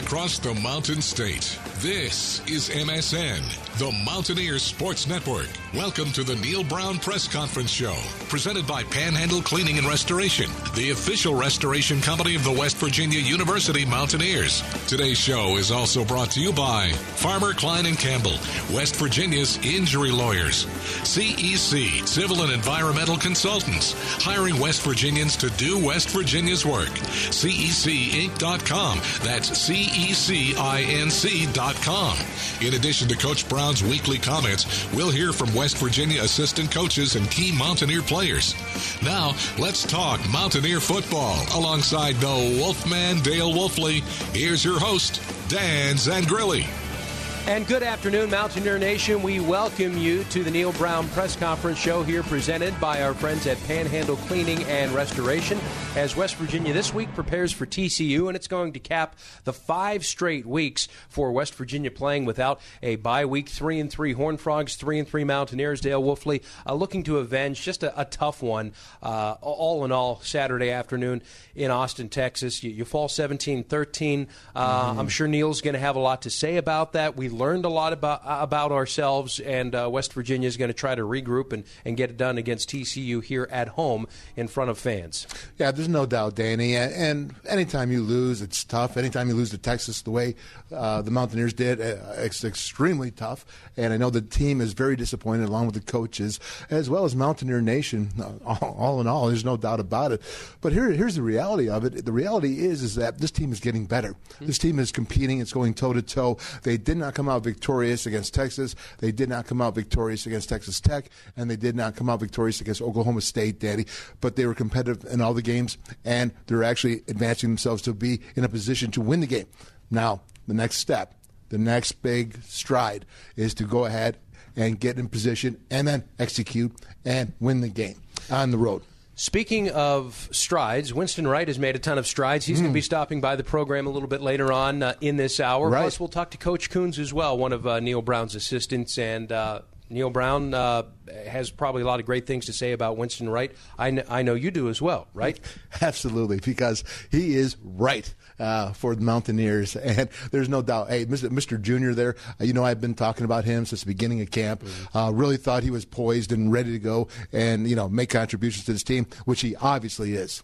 Across the Mountain State. This is MSN, the Mountaineer Sports Network. Welcome to the Neal Brown Press Conference Show, presented by Panhandle Cleaning and Restoration, the official restoration company of the West Virginia University Mountaineers. Today's show is also brought to you by Farmer Cline and Campbell, West Virginia's injury lawyers, CEC, Civil and Environmental Consultants, hiring West Virginians to do West Virginia's work. CECinc.com. That's In addition to Coach Brown's weekly comments, we'll hear from West Virginia assistant coaches and key Mountaineer players. Now, let's talk Mountaineer football alongside the Wolfman Dale Wolfley. Here's your host, Dan Zangrilli. And good afternoon, Mountaineer Nation. We welcome you to the Neal Brown Press Conference show here presented by our friends at Panhandle Cleaning and Restoration as West Virginia this week prepares for TCU, and it's going to cap the five straight weeks for West Virginia playing without a bye week. Three and three Horn Frogs, three and three Mountaineers. Dale Wolfley uh, looking to avenge just a, a tough one, uh, all in all, Saturday afternoon in Austin, Texas. You, you fall 17 13. Uh, I'm sure Neal's going to have a lot to say about that. We learned a lot about about ourselves, and uh, West Virginia is going to try to regroup and, and get it done against TCU here at home in front of fans. Yeah, there's no doubt, Danny. And, and anytime you lose, it's tough. Anytime you lose to Texas the way uh, the Mountaineers did, uh, it's extremely tough. And I know the team is very disappointed, along with the coaches, as well as Mountaineer Nation. All, all in all, there's no doubt about it. But here, here's the reality of it. The reality is, is that this team is getting better. Hmm. This team is competing. It's going toe to toe. They did not come out victorious against Texas. They did not come out victorious against Texas Tech, and they did not come out victorious against Oklahoma State, Daddy. But they were competitive in all the games, and they're actually advancing themselves to be in a position to win the game. Now, the next step, the next big stride is to go ahead and get in position and then execute and win the game on the road. Speaking of strides, Winston Wright has made a ton of strides. He's going to be stopping by the program a little bit later on uh, in this hour. Right. Plus, we'll talk to Coach Koonz as well, one of uh, Neal Brown's assistants. And uh, Neal Brown uh, has probably a lot of great things to say about Winston Wright. I, kn- I know you do as well, right? Absolutely, because he is right uh, for the Mountaineers, and there's no doubt. Hey, Mr. Mr. Junior, there, uh, you know, I've been talking about him since the beginning of camp. Uh, really thought he was poised and ready to go, and you know, make contributions to this team, which he obviously is.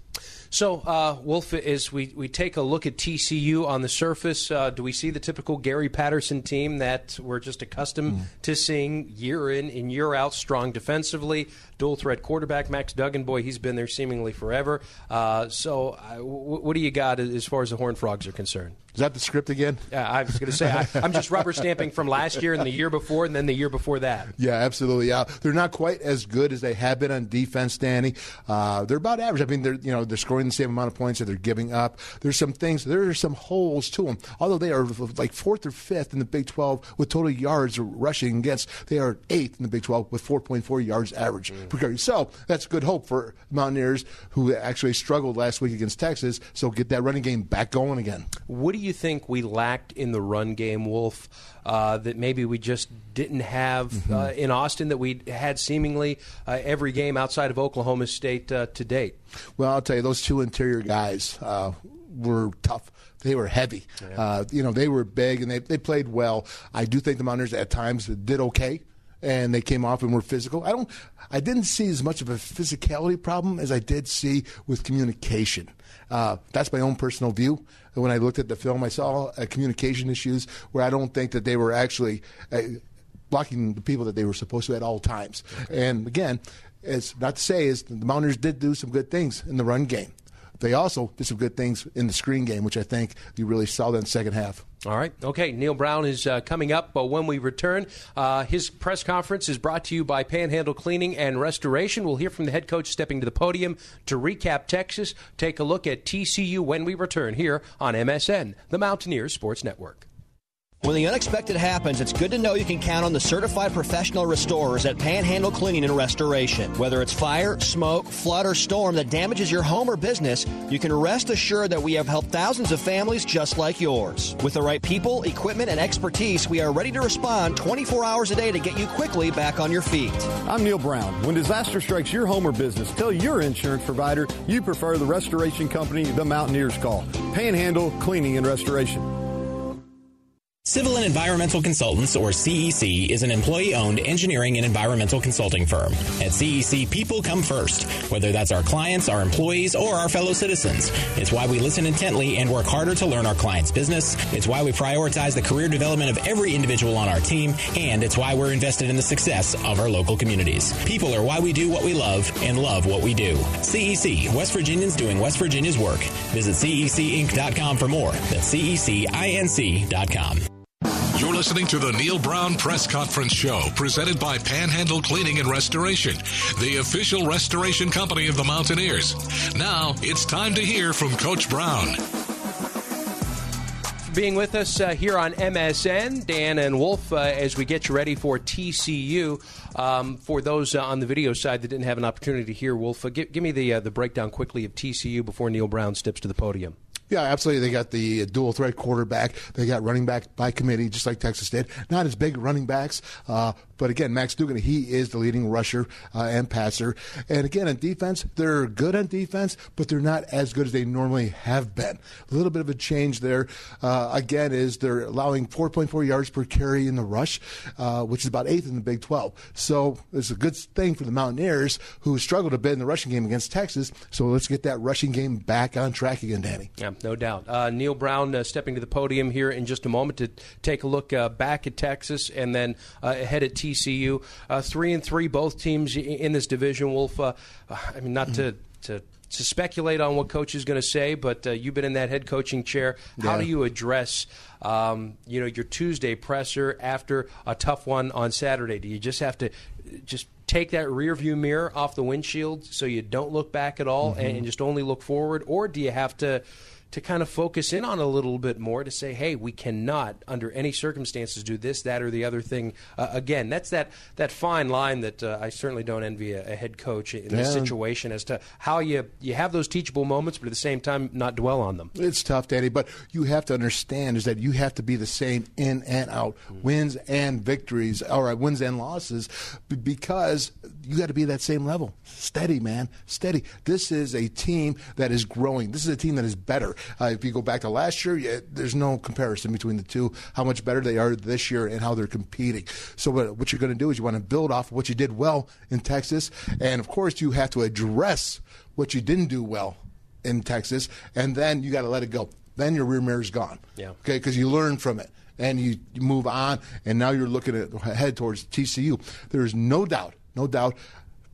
So, uh, Wolf, as we, we take a look at TCU on the surface, uh, do we see the typical Gary Patterson team that we're just accustomed to seeing year in and year out, strong defensively, dual threat quarterback Max Duggan? Boy, he's been there seemingly forever. Uh, so, uh, w- what do you got as far as the Horned Frogs are concerned? Is that the script again? Uh, I was going to say I, I'm just rubber stamping from last year and the year before, and then the year before that. Yeah, absolutely. Yeah, they're not quite as good as they have been on defense, Danny. Uh, they're about average. I mean, they're you know they're scoring the same amount of points that they're giving up. There's some things. There are some holes to them. Although they are like fourth or fifth in the Big 12 with total yards rushing against, they are eighth in the Big 12 with 4.4 yards average mm. Carry. So that's good hope for Mountaineers who actually struggled last week against Texas. So get that running game back going again. What do you think we lacked in the run game, Wolf? Uh, that maybe we just didn't have mm-hmm. uh, in Austin that we had seemingly uh, every game outside of Oklahoma State uh, to date? Well, I'll tell you, those two interior guys uh, were tough. They were heavy. Yeah. Uh, you know, they were big and they, they played well. I do think the Mountaineers at times did okay and they came off and were physical. I don't. I didn't see as much of a physicality problem as I did see with communication. Uh, that's my own personal view. When I looked at the film, I saw uh, communication issues where I don't think that they were actually uh, blocking the people that they were supposed to at all times. And again, it's not to say is the Mountaineers did do some good things in the run game. They also did some good things in the screen game, which I think you really saw that in the second half. All right. Okay. Neal Brown is uh, coming up, but when we return, uh, his press conference is brought to you by Panhandle Cleaning and Restoration. We'll hear from the head coach stepping to the podium to recap Texas. Take a look at TCU when we return here on MSN, the Mountaineers Sports Network. When the unexpected happens, it's good to know you can count on the certified professional restorers at Panhandle Cleaning and Restoration. Whether it's fire, smoke, flood, or storm that damages your home or business, you can rest assured that we have helped thousands of families just like yours. With the right people, equipment, and expertise, we are ready to respond 24 hours a day to get you quickly back on your feet. I'm Neal Brown. When disaster strikes your home or business, tell your insurance provider you prefer the restoration company the Mountaineers call. Panhandle Cleaning and Restoration. Civil and Environmental Consultants, or CEC, is an employee owned engineering and environmental consulting firm. At CEC, people come first, whether that's our clients, our employees, or our fellow citizens. It's why we listen intently and work harder to learn our clients' business. It's why we prioritize the career development of every individual on our team, and it's why we're invested in the success of our local communities. People are why we do what we love and love what we do. CEC, West Virginians doing West Virginia's work. Visit CECinc.com for more. That's CECINC.com. Listening to the Neal Brown Press Conference Show, presented by Panhandle Cleaning and Restoration, the official restoration company of the Mountaineers. Now it's time to hear from Coach Brown. Being with us uh, here on MSN, Dan and Wolf, uh, as we get you ready for TCU. Um, for those uh, on the video side that didn't have an opportunity to hear, Wolf, uh, give, give, me the uh, the breakdown quickly of TCU before Neal Brown steps to the podium. Yeah, absolutely. They got the dual threat quarterback. They got running back by committee, just like Texas did. Not as big running backs, uh, but again, Max Duggan, he is the leading rusher uh, and passer. And again, on defense, they're good on defense, but they're not as good as they normally have been. A little bit of a change there. Uh, again, is they're allowing 4.4 yards per carry in the rush, uh, which is about eighth in the Big 12. So it's a good thing for the Mountaineers, who struggled a bit in the rushing game against Texas. So let's get that rushing game back on track again, Danny. Yeah, no doubt. Uh, Neal Brown uh, stepping to the podium here in just a moment to take a look uh, back at Texas and then ahead at TCU. Uh, three and three, both teams in this division. Wolf, uh, I mean, not to to to speculate on what coach is going to say, but uh, you've been in that head coaching chair. How yeah. do you address, um, you know, your Tuesday presser after a tough one on Saturday? Do you just have to just take that rear view mirror off the windshield so you don't look back at all mm-hmm. and, and just only look forward, or do you have to? To kind of focus in on a little bit more to say, hey, we cannot, under any circumstances, do this, that, or the other thing uh, again. That's that that fine line that uh, I certainly don't envy a, a head coach in yeah. this situation as to how you you have those teachable moments, but at the same time not dwell on them. It's tough, Danny, but you have to understand is that you have to be the same in and out, mm-hmm. wins and victories, all right, wins and losses, because you got to be that same level, steady, man, steady. This is a team that is growing. This is a team that is better. Uh, if you go back to last year, yeah, there's no comparison between the two, how much better they are this year and how they're competing. So what, what you're going to do is you want to build off what you did well in Texas. And of course, you have to address what you didn't do well in Texas. And then you got to let it go. Then your rear mirror is gone. Yeah. Okay, because you learn from it and you, you move on, and now you're looking at, ahead towards TCU. There is no doubt, no doubt,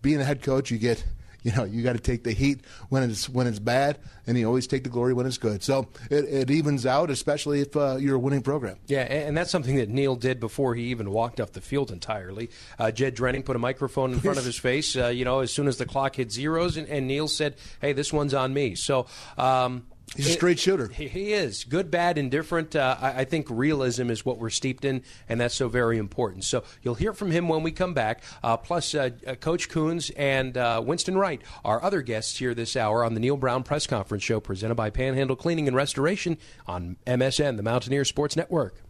being a head coach, you get you know you got to take the heat when it's when it's bad, and you always take the glory when it's good. So it, it evens out, especially if uh, you're a winning program. Yeah, and that's something that Neal did before he even walked off the field entirely. Uh, Jed Drenning put a microphone in front of his face, uh, you know, as soon as the clock hit zeros, and, and Neal said, "Hey, this one's on me." So. Um, He's a straight shooter. He, he is good, bad, indifferent. Uh, I, I, think realism is what we're steeped in, and that's so very important. So you'll hear from him when we come back. Uh, plus, uh, uh Coach Koonz and uh, Winston Wright are other guests here this hour on the Neal Brown Press Conference Show, presented by Panhandle Cleaning and Restoration on MSN, the Mountaineer Sports Network.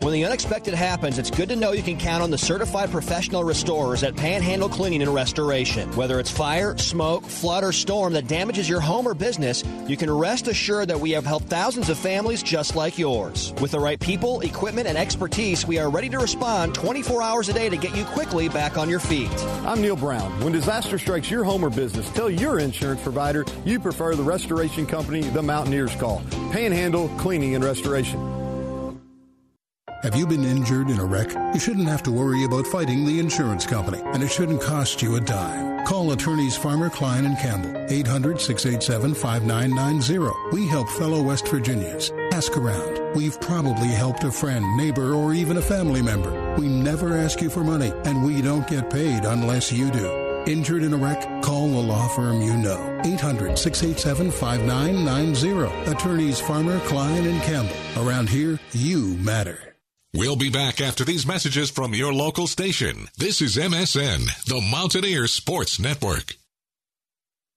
When the unexpected happens, it's good to know you can count on the certified professional restorers at Panhandle Cleaning and Restoration. Whether it's fire, smoke, flood, or storm that damages your home or business, you can rest assured that we have helped thousands of families just like yours. With the right people, equipment, and expertise, we are ready to respond 24 hours a day to get you quickly back on your feet. I'm Neal Brown. When disaster strikes your home or business, tell your insurance provider you prefer the restoration company the Mountaineers call Panhandle Cleaning and Restoration. Have you been injured in a wreck? You shouldn't have to worry about fighting the insurance company, and it shouldn't cost you a dime. Call attorneys Farmer, Cline, and Campbell, 800 687 5990. We help fellow West Virginians. Ask around. We've probably helped a friend, neighbor, or even a family member. We never ask you for money, and we don't get paid unless you do. Injured in a wreck? Call the law firm you know. 800 687 5990. Attorneys Farmer, Cline, and Campbell. Around here, you matter. We'll be back after these messages from your local station. This is MSN, the Mountaineer Sports Network.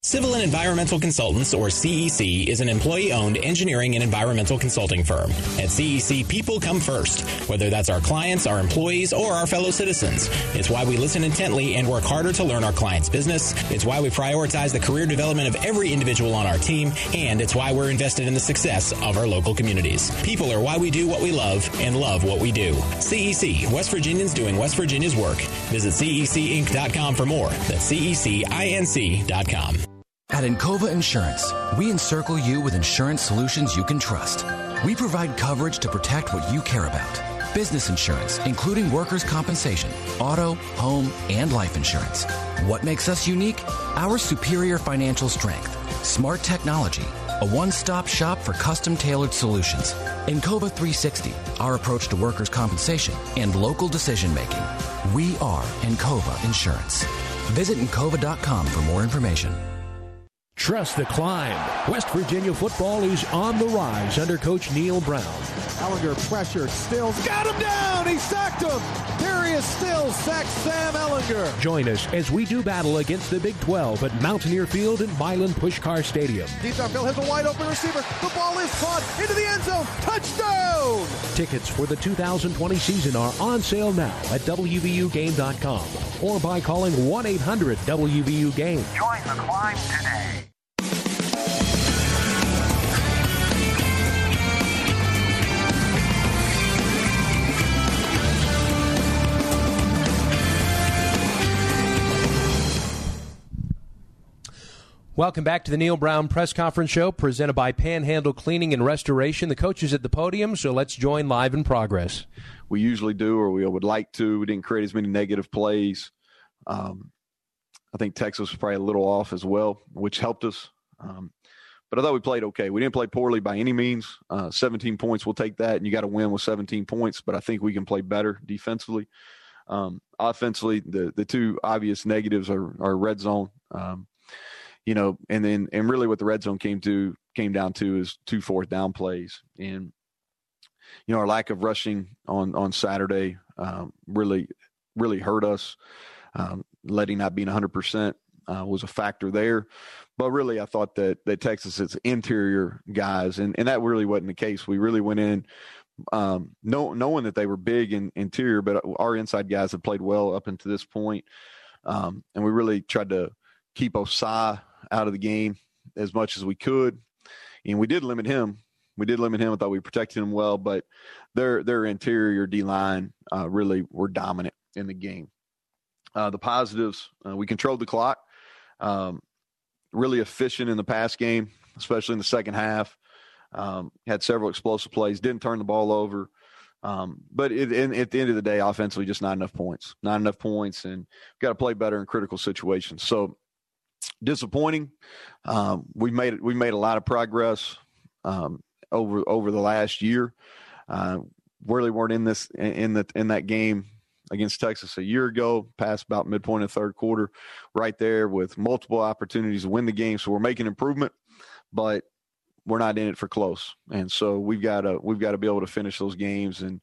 Civil and Environmental Consultants, or CEC, is an employee owned engineering and environmental consulting firm. At CEC, people come first, whether that's our clients, our employees, or our fellow citizens. It's why we listen intently and work harder to learn our clients' business. It's why we prioritize the career development of every individual on our team, and it's why we're invested in the success of our local communities. People are why we do what we love and love what we do. CEC, West Virginians doing West Virginia's work. Visit CECinc.com for more. That's CECINC.com. At Encova Insurance, we encircle you with insurance solutions you can trust. We provide coverage to protect what you care about. Business insurance, including workers' compensation, auto, home, and life insurance. What makes us unique? Our superior financial strength, smart technology, a one-stop shop for custom-tailored solutions. Encova 360, our approach to workers' compensation and local decision making. We are Encova Insurance. Visit Encova.com for more information. Trust the climb. West Virginia football is on the rise under Coach Neal Brown. Ehlinger pressure. Stills got him down. He sacked him. Here he is Stills sacks Sam Ehlinger. Join us as we do battle against the Big 12 at Mountaineer Field and Milan Puskar Stadium. Deep downfield has a wide open receiver. The ball is caught into the end zone. Touchdown! Tickets for the 2020 season are on sale now at WVUGame.com or by calling 1 800 WVU Game. Join the climb today. Welcome back to the Neal Brown Press Conference Show, presented by Panhandle Cleaning and Restoration. The coach is at the podium, so let's join live in progress. We usually do, or we would like to. We didn't create as many negative plays. Um, I think Texas was probably a little off as well, which helped us. Um, but I thought we played okay. We didn't play poorly by any means. Uh, 17 points, we'll take that, and you got to win with 17 points. But I think we can play better defensively. Um, offensively, the the two obvious negatives are, are red zone. Um, you know, and then and really what the red zone came to came down to is two fourth down plays, and you know our lack of rushing on on Saturday um, really really hurt us. Um, letting not being 100 uh, percent was a factor there, but really I thought that that Texas's interior guys, and and that really wasn't the case. We really went in. Um, know, knowing that they were big in interior, but our inside guys have played well up until this point. Um, and we really tried to keep Ossai out of the game as much as we could. And we did limit him. We did limit him. I thought we protected him well, but their their interior D line uh, really were dominant in the game. Uh, the positives: uh, we controlled the clock. Um, really efficient in the pass game, especially in the second half. Um, had several explosive plays. Didn't turn the ball over. Um, but it, in, at the end of the day, offensively, just not enough points. Not enough points, and got to play better in critical situations. So disappointing. Um, we made we made a lot of progress um, over over the last year. Uh, really weren't in this in the in that game against Texas a year ago, past about midpoint of third quarter, right there with multiple opportunities to win the game. So we're making improvement, but we're not in it for close. And so we've got to we've got to be able to finish those games, and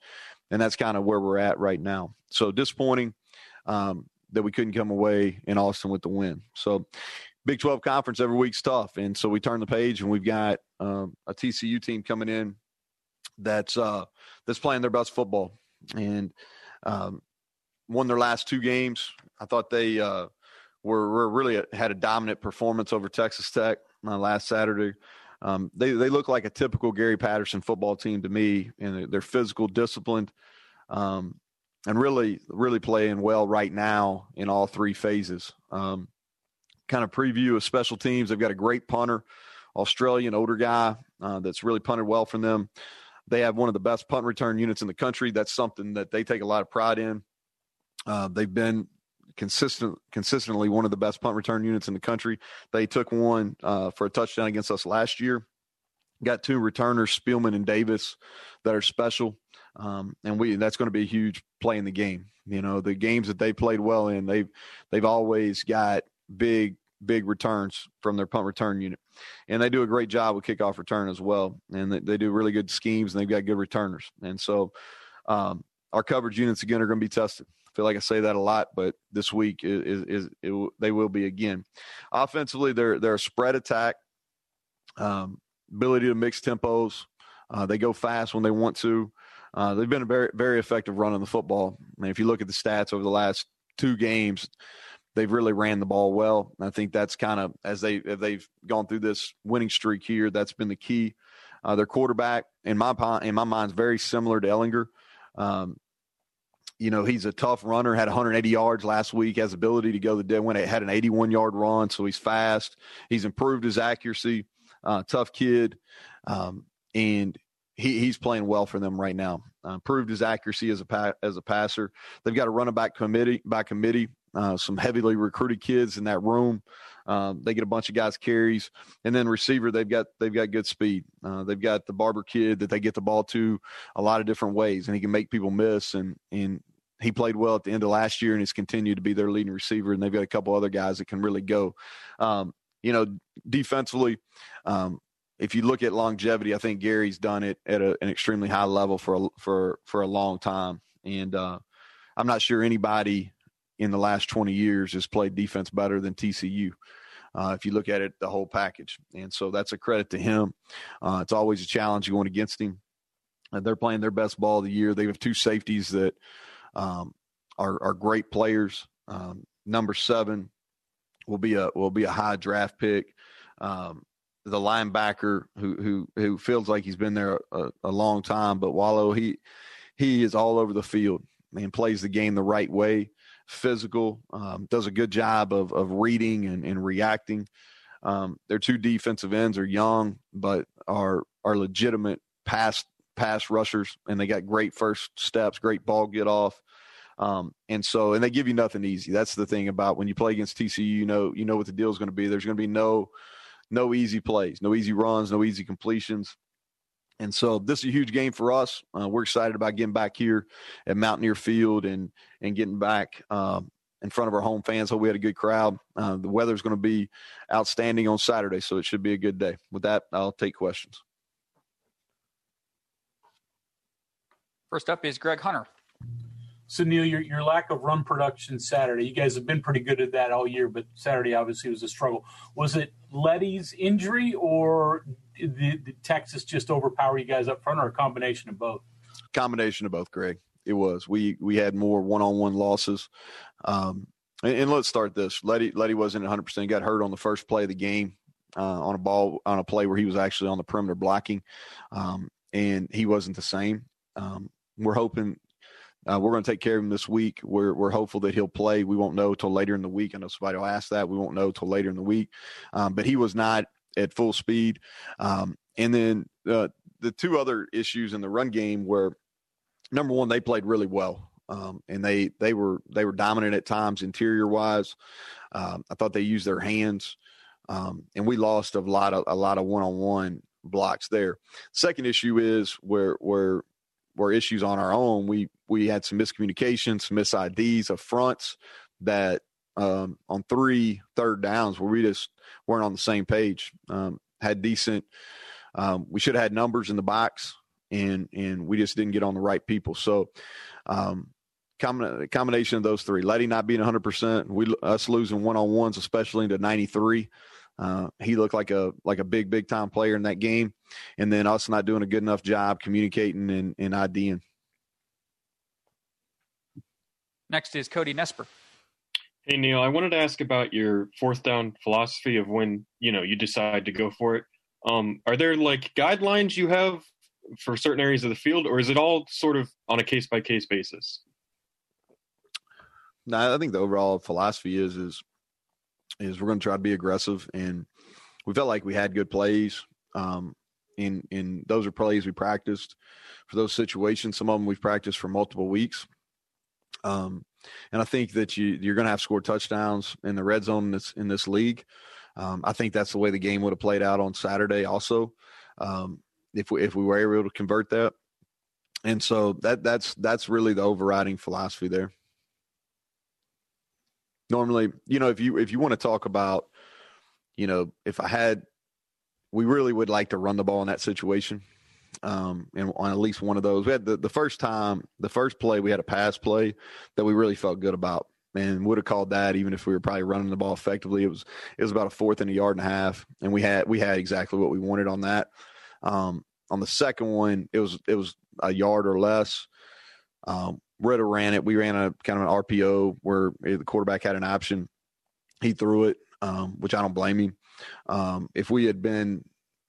and that's kind of where we're at right now. So disappointing um, that we couldn't come away in Austin with the win. So Big 12 conference every week's tough, and so we turn the page and we've got um, a TCU team coming in that's uh, that's playing their best football and um, won their last two games. I thought they uh, were, were, really had a dominant performance over Texas Tech uh, last Saturday. Um, they they look like a typical Gary Patterson football team to me, and they're physical, disciplined, um, and really really playing well right now in all three phases. Um, kind of preview of special teams. They've got a great punter, Australian older guy uh, that's really punted well for them. They have one of the best punt return units in the country. That's something that they take a lot of pride in. Uh, they've been consistent, consistently one of the best punt return units in the country. They took one uh, for a touchdown against us last year. Got two returners, Spielman and Davis, that are special, um, and we that's going to be a huge play in the game. You know, the games that they played well in, they've they've always got big big returns from their punt return unit, and they do a great job with kickoff return as well. And they, they do really good schemes, and they've got good returners. And so, um, our coverage units again are going to be tested I feel like I say that a lot, but this week is, is, it, they will be again. Offensively, they're they're a spread attack, um, ability to mix tempos. Uh, they go fast when they want to. Uh, they've been a very very effective running the football. I mean, if you look at the stats over the last two games, they've really ran the ball well. I think that's kind of as they as they've gone through this winning streak here. That's been the key. Uh, their quarterback, in my in my mind, is very similar to Ehlinger. Um, you know, he's a tough runner, had 180 yards last week, has ability to go the dead when it had an 81 yard run. So he's fast. He's improved his accuracy. Uh, tough kid. Um, and he, he's playing well for them right now. Uh, improved his accuracy as a pa- as a passer. They've got a running back committee by committee. Uh, some heavily recruited kids in that room. Um, they get a bunch of guys carries, and then receiver they've got they've got good speed. Uh, they've got the Barber kid that they get the ball to a lot of different ways, and he can make people miss. And and he played well at the end of last year and has continued to be their leading receiver. And they've got a couple other guys that can really go. Um, you know, defensively, um, if you look at longevity, I think Gary's done it at a, an extremely high level for a, for for a long time, and uh, I'm not sure anybody in the last 20 years has played defense better than TCU. Uh, if you look at it, the whole package, and so that's a credit to him. Uh, it's always a challenge going against him. Uh, they're playing their best ball of the year. They have two safeties that um, are, are great players. Um, number seven will be a will be a high draft pick. Um, the linebacker who who who feels like he's been there a, a, long time, but Wallow he he is all over the field and plays the game the right way. Physical, um, does a good job of of reading and, and reacting. Um, their two defensive ends are young, but are are legitimate pass pass rushers, and they got great first steps, great ball get off. Um, and so, and they give you nothing easy. That's the thing about when you play against TCU. You know, you know what the deal is going to be. There's going to be no, no easy plays, no easy runs, no easy completions. And so, this is a huge game for us. Uh, we're excited about getting back here at Mountaineer Field and and getting back um, in front of our home fans. Hope we had a good crowd. Uh, the weather's going to be outstanding on Saturday, so it should be a good day. With that, I'll take questions. First up is Greg Hunter. So Neal, your your lack of run production Saturday, you guys have been pretty good at that all year, but Saturday obviously was a struggle. Was it Leddie's injury, or did, did Texas just overpower you guys up front, or a combination of both? Combination of both, Greg. It was. We we had more one on one losses. Um, and, and, let's start this. Leddie Leddie wasn't 100. percent Got hurt on the first play of the game uh, on a ball on a play where he was actually on the perimeter blocking, um, and he wasn't the same. Um, we're hoping uh, we're going to take care of him this week. We're we're hopeful that he'll play. We won't know till later in the week. I know somebody will ask that. We won't know till later in the week. Um, but he was not at full speed. Um, and then uh, the two other issues in the run game were number one, they played really well. Um, and they they were they were dominant at times interior wise. Um, I thought they used their hands um, and we lost a lot of a lot of one on one blocks there. Second issue is where where where issues on our own. We we had some miscommunications, some misids of fronts that um, on three third downs where we just weren't on the same page. Um, had decent. Um, we should have had numbers in the box, and and we just didn't get on the right people. So, um, combination of those three, Leddie not being 100, percent we us losing one on ones, especially into 93. Uh, he looked like a like a big big time player in that game, and then us not doing a good enough job communicating and, and IDing. Next is Cody Nespor. Hey Neal, I wanted to ask about your fourth down philosophy of when you know you decide to go for it. Um, are there like guidelines you have for certain areas of the field, or is it all sort of on a case by case basis? No, I think the overall philosophy is is is we're going to try to be aggressive, and we felt like we had good plays. Um, in in those are plays we practiced for those situations. Some of them we've practiced for multiple weeks. Um, and I think that you you're going to have scored touchdowns in the red zone in this in this league. Um, I think that's the way the game would have played out on Saturday. Also, um, if we if we were able to convert that, and so that that's that's really the overriding philosophy there. Normally, you know, if you if you want to talk about, you know, if I had, we really would like to run the ball in that situation um, and on at least one of those. We had the, the first time, the first play, we had a pass play that we really felt good about and would have called that even if we were probably running the ball effectively. It was it was about a fourth and a yard and a half, and we had we had exactly what we wanted on that. Um, on the second one, it was it was a yard or less. Um, Ritter ran it. We ran a kind of an RPO where the quarterback had an option. He threw it, um, which I don't blame him. Um, if we had been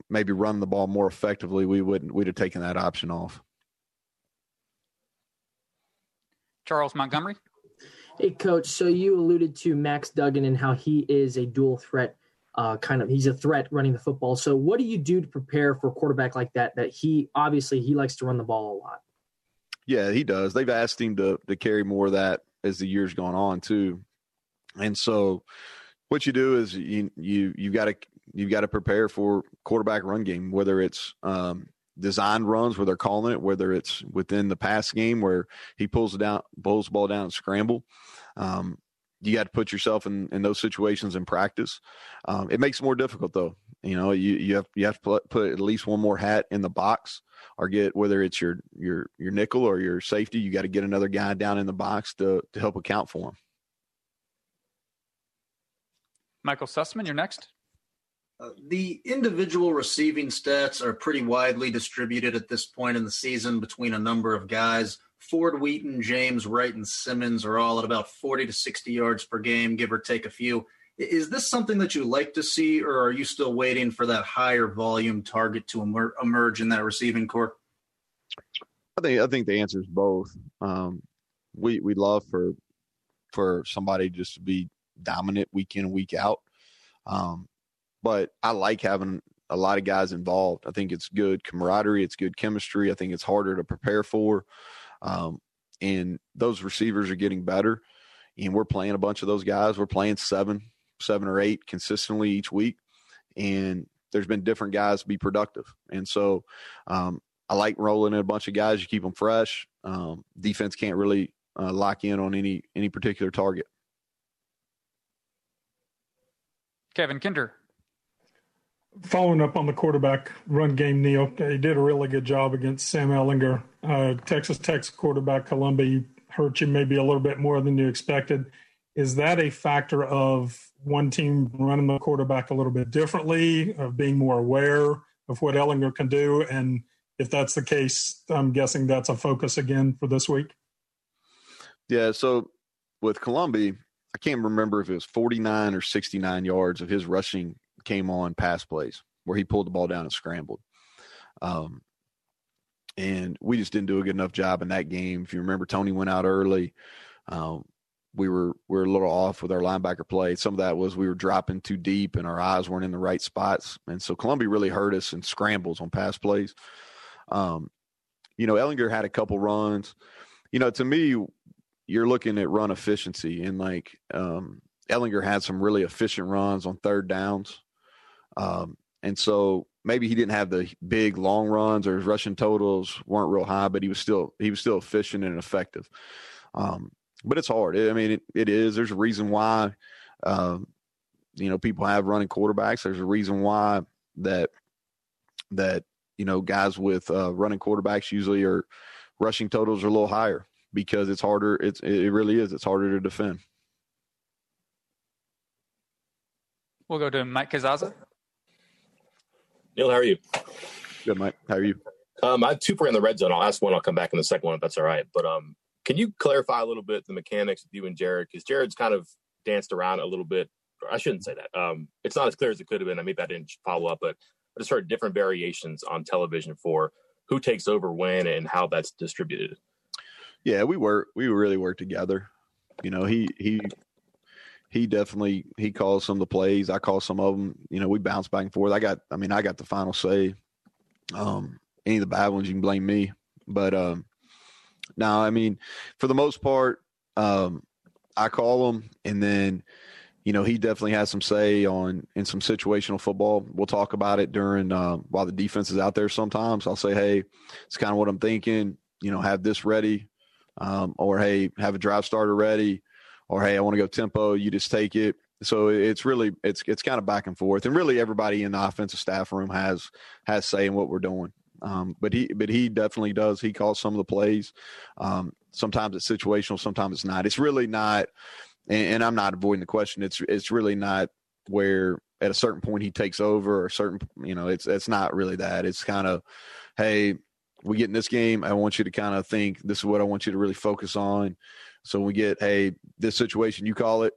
maybe run the ball more effectively, we wouldn't we'd have taken that option off. Charles Montgomery. Hey, coach. So you alluded to Max Duggan and how he is a dual threat, uh, kind of. He's a threat running the football. So what do you do to prepare for a quarterback like that? That he obviously he likes to run the ball a lot. Yeah, he does. They've asked him to to carry more of that as the years gone on too, and so what you do is you you you got to you've got to prepare for quarterback run game, whether it's um, designed runs where they're calling it, whether it's within the pass game where he pulls it down, pulls the ball down and scramble. Um, you got to put yourself in, in those situations in practice. Um, it makes it more difficult though. You know, you, you have you have to put, at least one more hat in the box, or get whether it's your your your nickel or your safety. You got to get another guy down in the box to to help account for him. Michael Sussman, you're next. Uh, the individual receiving stats are pretty widely distributed at this point in the season between a number of guys. Ford, Wheaton, James, Wright, and Simmons are all at about 40 to 60 yards per game, give or take a few. Is this something that you like to see, or are you still waiting for that higher volume target to emer- emerge in that receiving core? I think I think the answer is both. Um, we we love for for somebody just to be dominant week in week out. Um, but I like having a lot of guys involved. I think it's good camaraderie, it's good chemistry. I think it's harder to prepare for. Um, and those receivers are getting better. And we're playing a bunch of those guys. We're playing seven, seven or eight consistently each week. And there's been different guys be productive. And so um, I like rolling in a bunch of guys. You keep them fresh. Um, defense can't really uh, lock in on any any particular target. Kevin Kinder. Following up on the quarterback run game, Neal, he did a really good job against Sam Ehlinger, Uh, Texas Tech's quarterback, Colombi, hurt you maybe a little bit more than you expected. Is that a factor of one team running the quarterback a little bit differently, of being more aware of what Ehlinger can do? And if that's the case, I'm guessing that's a focus again for this week. Yeah. So with Colombi, I can't remember if it was 49 or 69 yards of his rushing came on pass plays where he pulled the ball down and scrambled. Um, and we just didn't do a good enough job in that game. If you remember, Tony went out early. Um, we were we were a little off with our linebacker play. Some of that was we were dropping too deep and our eyes weren't in the right spots, and so Columbia really hurt us in scrambles on pass plays. Um, you know, Ehlinger had a couple runs. You know, to me, you're looking at run efficiency and like um, Ehlinger had some really efficient runs on third downs Um, and so maybe he didn't have the big long runs or his rushing totals weren't real high, but he was still he was still efficient and effective. Um, but it's hard. I mean, it, it is. There's a reason why, um, you know, people have running quarterbacks. There's a reason why that that you know guys with uh, running quarterbacks usually are rushing totals are a little higher because it's harder. It's it really is. It's harder to defend. We'll go to Mike Casazza. Neal, how are you? Good, Mike. How are you? Um, I have two for in the red zone. I'll ask one. I'll come back in the second one if that's all right. But um, can you clarify a little bit the mechanics with you and Gerad? Because Gerad's kind of danced around a little bit. I shouldn't say that. Um, it's not as clear as it could have been. I maybe I didn't follow up, but I just heard different variations on television for who takes over when and how that's distributed. Yeah, we work. We really work together. You know, he he he definitely he calls some of the plays. I call some of them. You know, we bounce back and forth. I got. I mean, I got the final say. Um, any of the bad ones, you can blame me. But um, now, I mean, for the most part, um, I call them, and then you know he definitely has some say on in some situational football. We'll talk about it during uh, while the defense is out there. Sometimes I'll say, "Hey, it's kind of what I'm thinking." You know, have this ready, um, or hey, have a drive starter ready, or hey, I want to go tempo. You just take it. So it's really it's it's kind of back and forth, and really everybody in the offensive staff room has has say in what we're doing. Um, but he but he definitely does. He calls some of the plays. Um, sometimes it's situational, sometimes it's not. It's really not. And, and, I'm not avoiding the question. It's it's really not where at a certain point he takes over or certain you know it's it's not really that. It's kind of hey we get in this game. I want you to kind of think this is what I want you to really focus on. So when we get hey this situation you call it,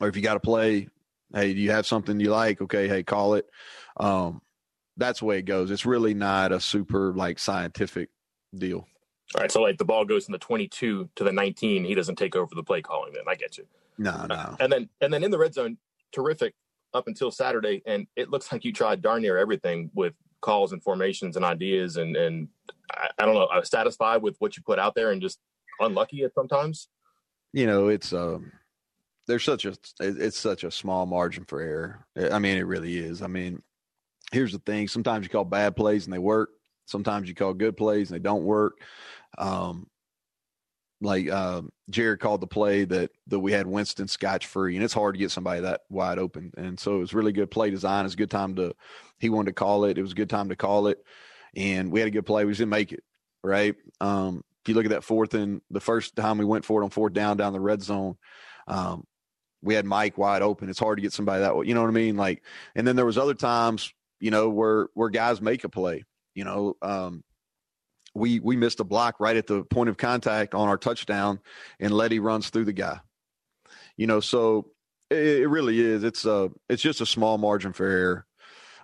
or if you got to play, hey do you have something you like? Okay, hey call it. Um, that's the way it goes. It's really not a super like scientific deal. All right, so like the ball goes from the 22 to the 19, he doesn't take over the play calling. Then I get you. No, no. Uh, and then and then in the red zone, terrific up until Saturday, and it looks like you tried darn near everything with calls and formations and ideas, and and I, I don't know. I was satisfied with what you put out there, and just unlucky at sometimes. You know, it's um, there's such a it's such a small margin for error. I mean, it really is. I mean, here's the thing. Sometimes you call bad plays and they work. Sometimes you call good plays and they don't work. Um, like uh, Gerad called the play that that we had winston scotch free and it's hard to get somebody that wide open. And so it was really good play design. It's a good time to he wanted to call it. It was a good time to call it. And we had a good play. We just didn't make it right? Um, if you look at that fourth and the first time we went for it on fourth down down the red zone um, we had Mike wide open. It's hard to get somebody that way. You know what I mean? Like, and then there was other times you know, where where guys make a play. You know, um, we we missed a block right at the point of contact on our touchdown, and Leddie runs through the guy. You know, so it, it really is. It's a it's just a small margin for error.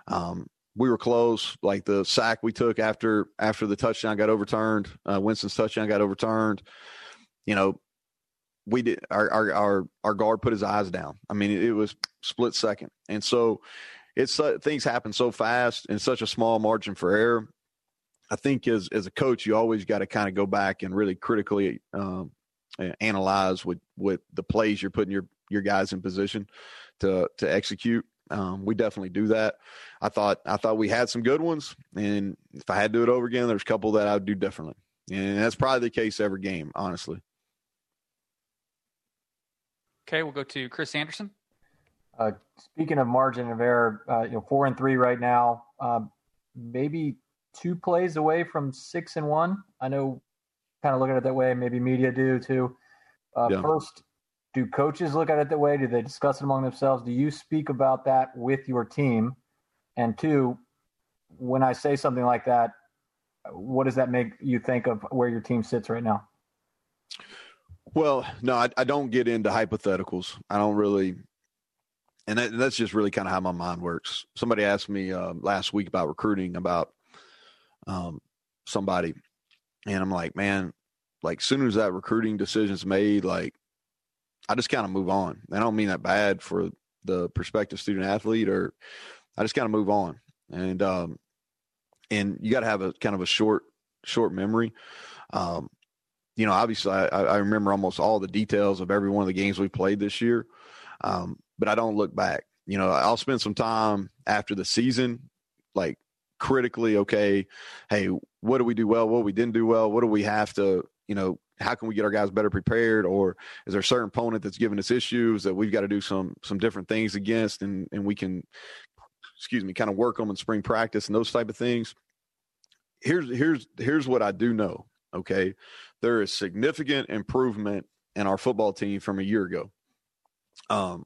Um, we were close. Like the sack we took after after the touchdown got overturned, uh, Winston's touchdown got overturned. You know, we did our, our our our guard put his eyes down. I mean, it, it was split second, and so it's uh, things happen so fast in such a small margin for error. I think as as a coach, you always got to kind of go back and really critically um, analyze with with the plays you're putting your your guys in position to to execute. Um, we definitely do that. I thought I thought we had some good ones, and if I had to do it over again, there's a couple that I would do differently, and that's probably the case every game, honestly. Okay, we'll go to Chris Anderson. Uh, speaking of margin of error, uh, you know, four and three right now, um, maybe two plays away from six and one. I know, kind of look at it that way. Maybe media do too. Uh, yeah. First, do coaches look at it that way? Do they discuss it among themselves? Do you speak about that with your team? And two, when I say something like that, what does that make you think of where your team sits right now? Well, no, I, I don't get into hypotheticals. I don't really and that, that's just really kind of how my mind works. Somebody asked me uh, last week about recruiting about um, somebody, and I'm like, man, like soon as that recruiting decision's made, like I just kind of move on. I don't mean that bad for the prospective student athlete, or I just kind of move on. And um, and you got to have a kind of a short short memory. Um, you know, obviously, I, I remember almost all the details of every one of the games we played this year. Um, but I don't look back. you know, I'll spend some time after the season, like critically, okay, hey, what do we do well? What we didn't do well? What do we have to, you know, how can we get our guys better prepared? Or is there a certain opponent that's giving us issues that we've got to do some some different things against, and and we can, excuse me, kind of work them in spring practice and those type of things. Here's here's here's what I do know. Okay, there is significant improvement in our football team from a year ago. Um,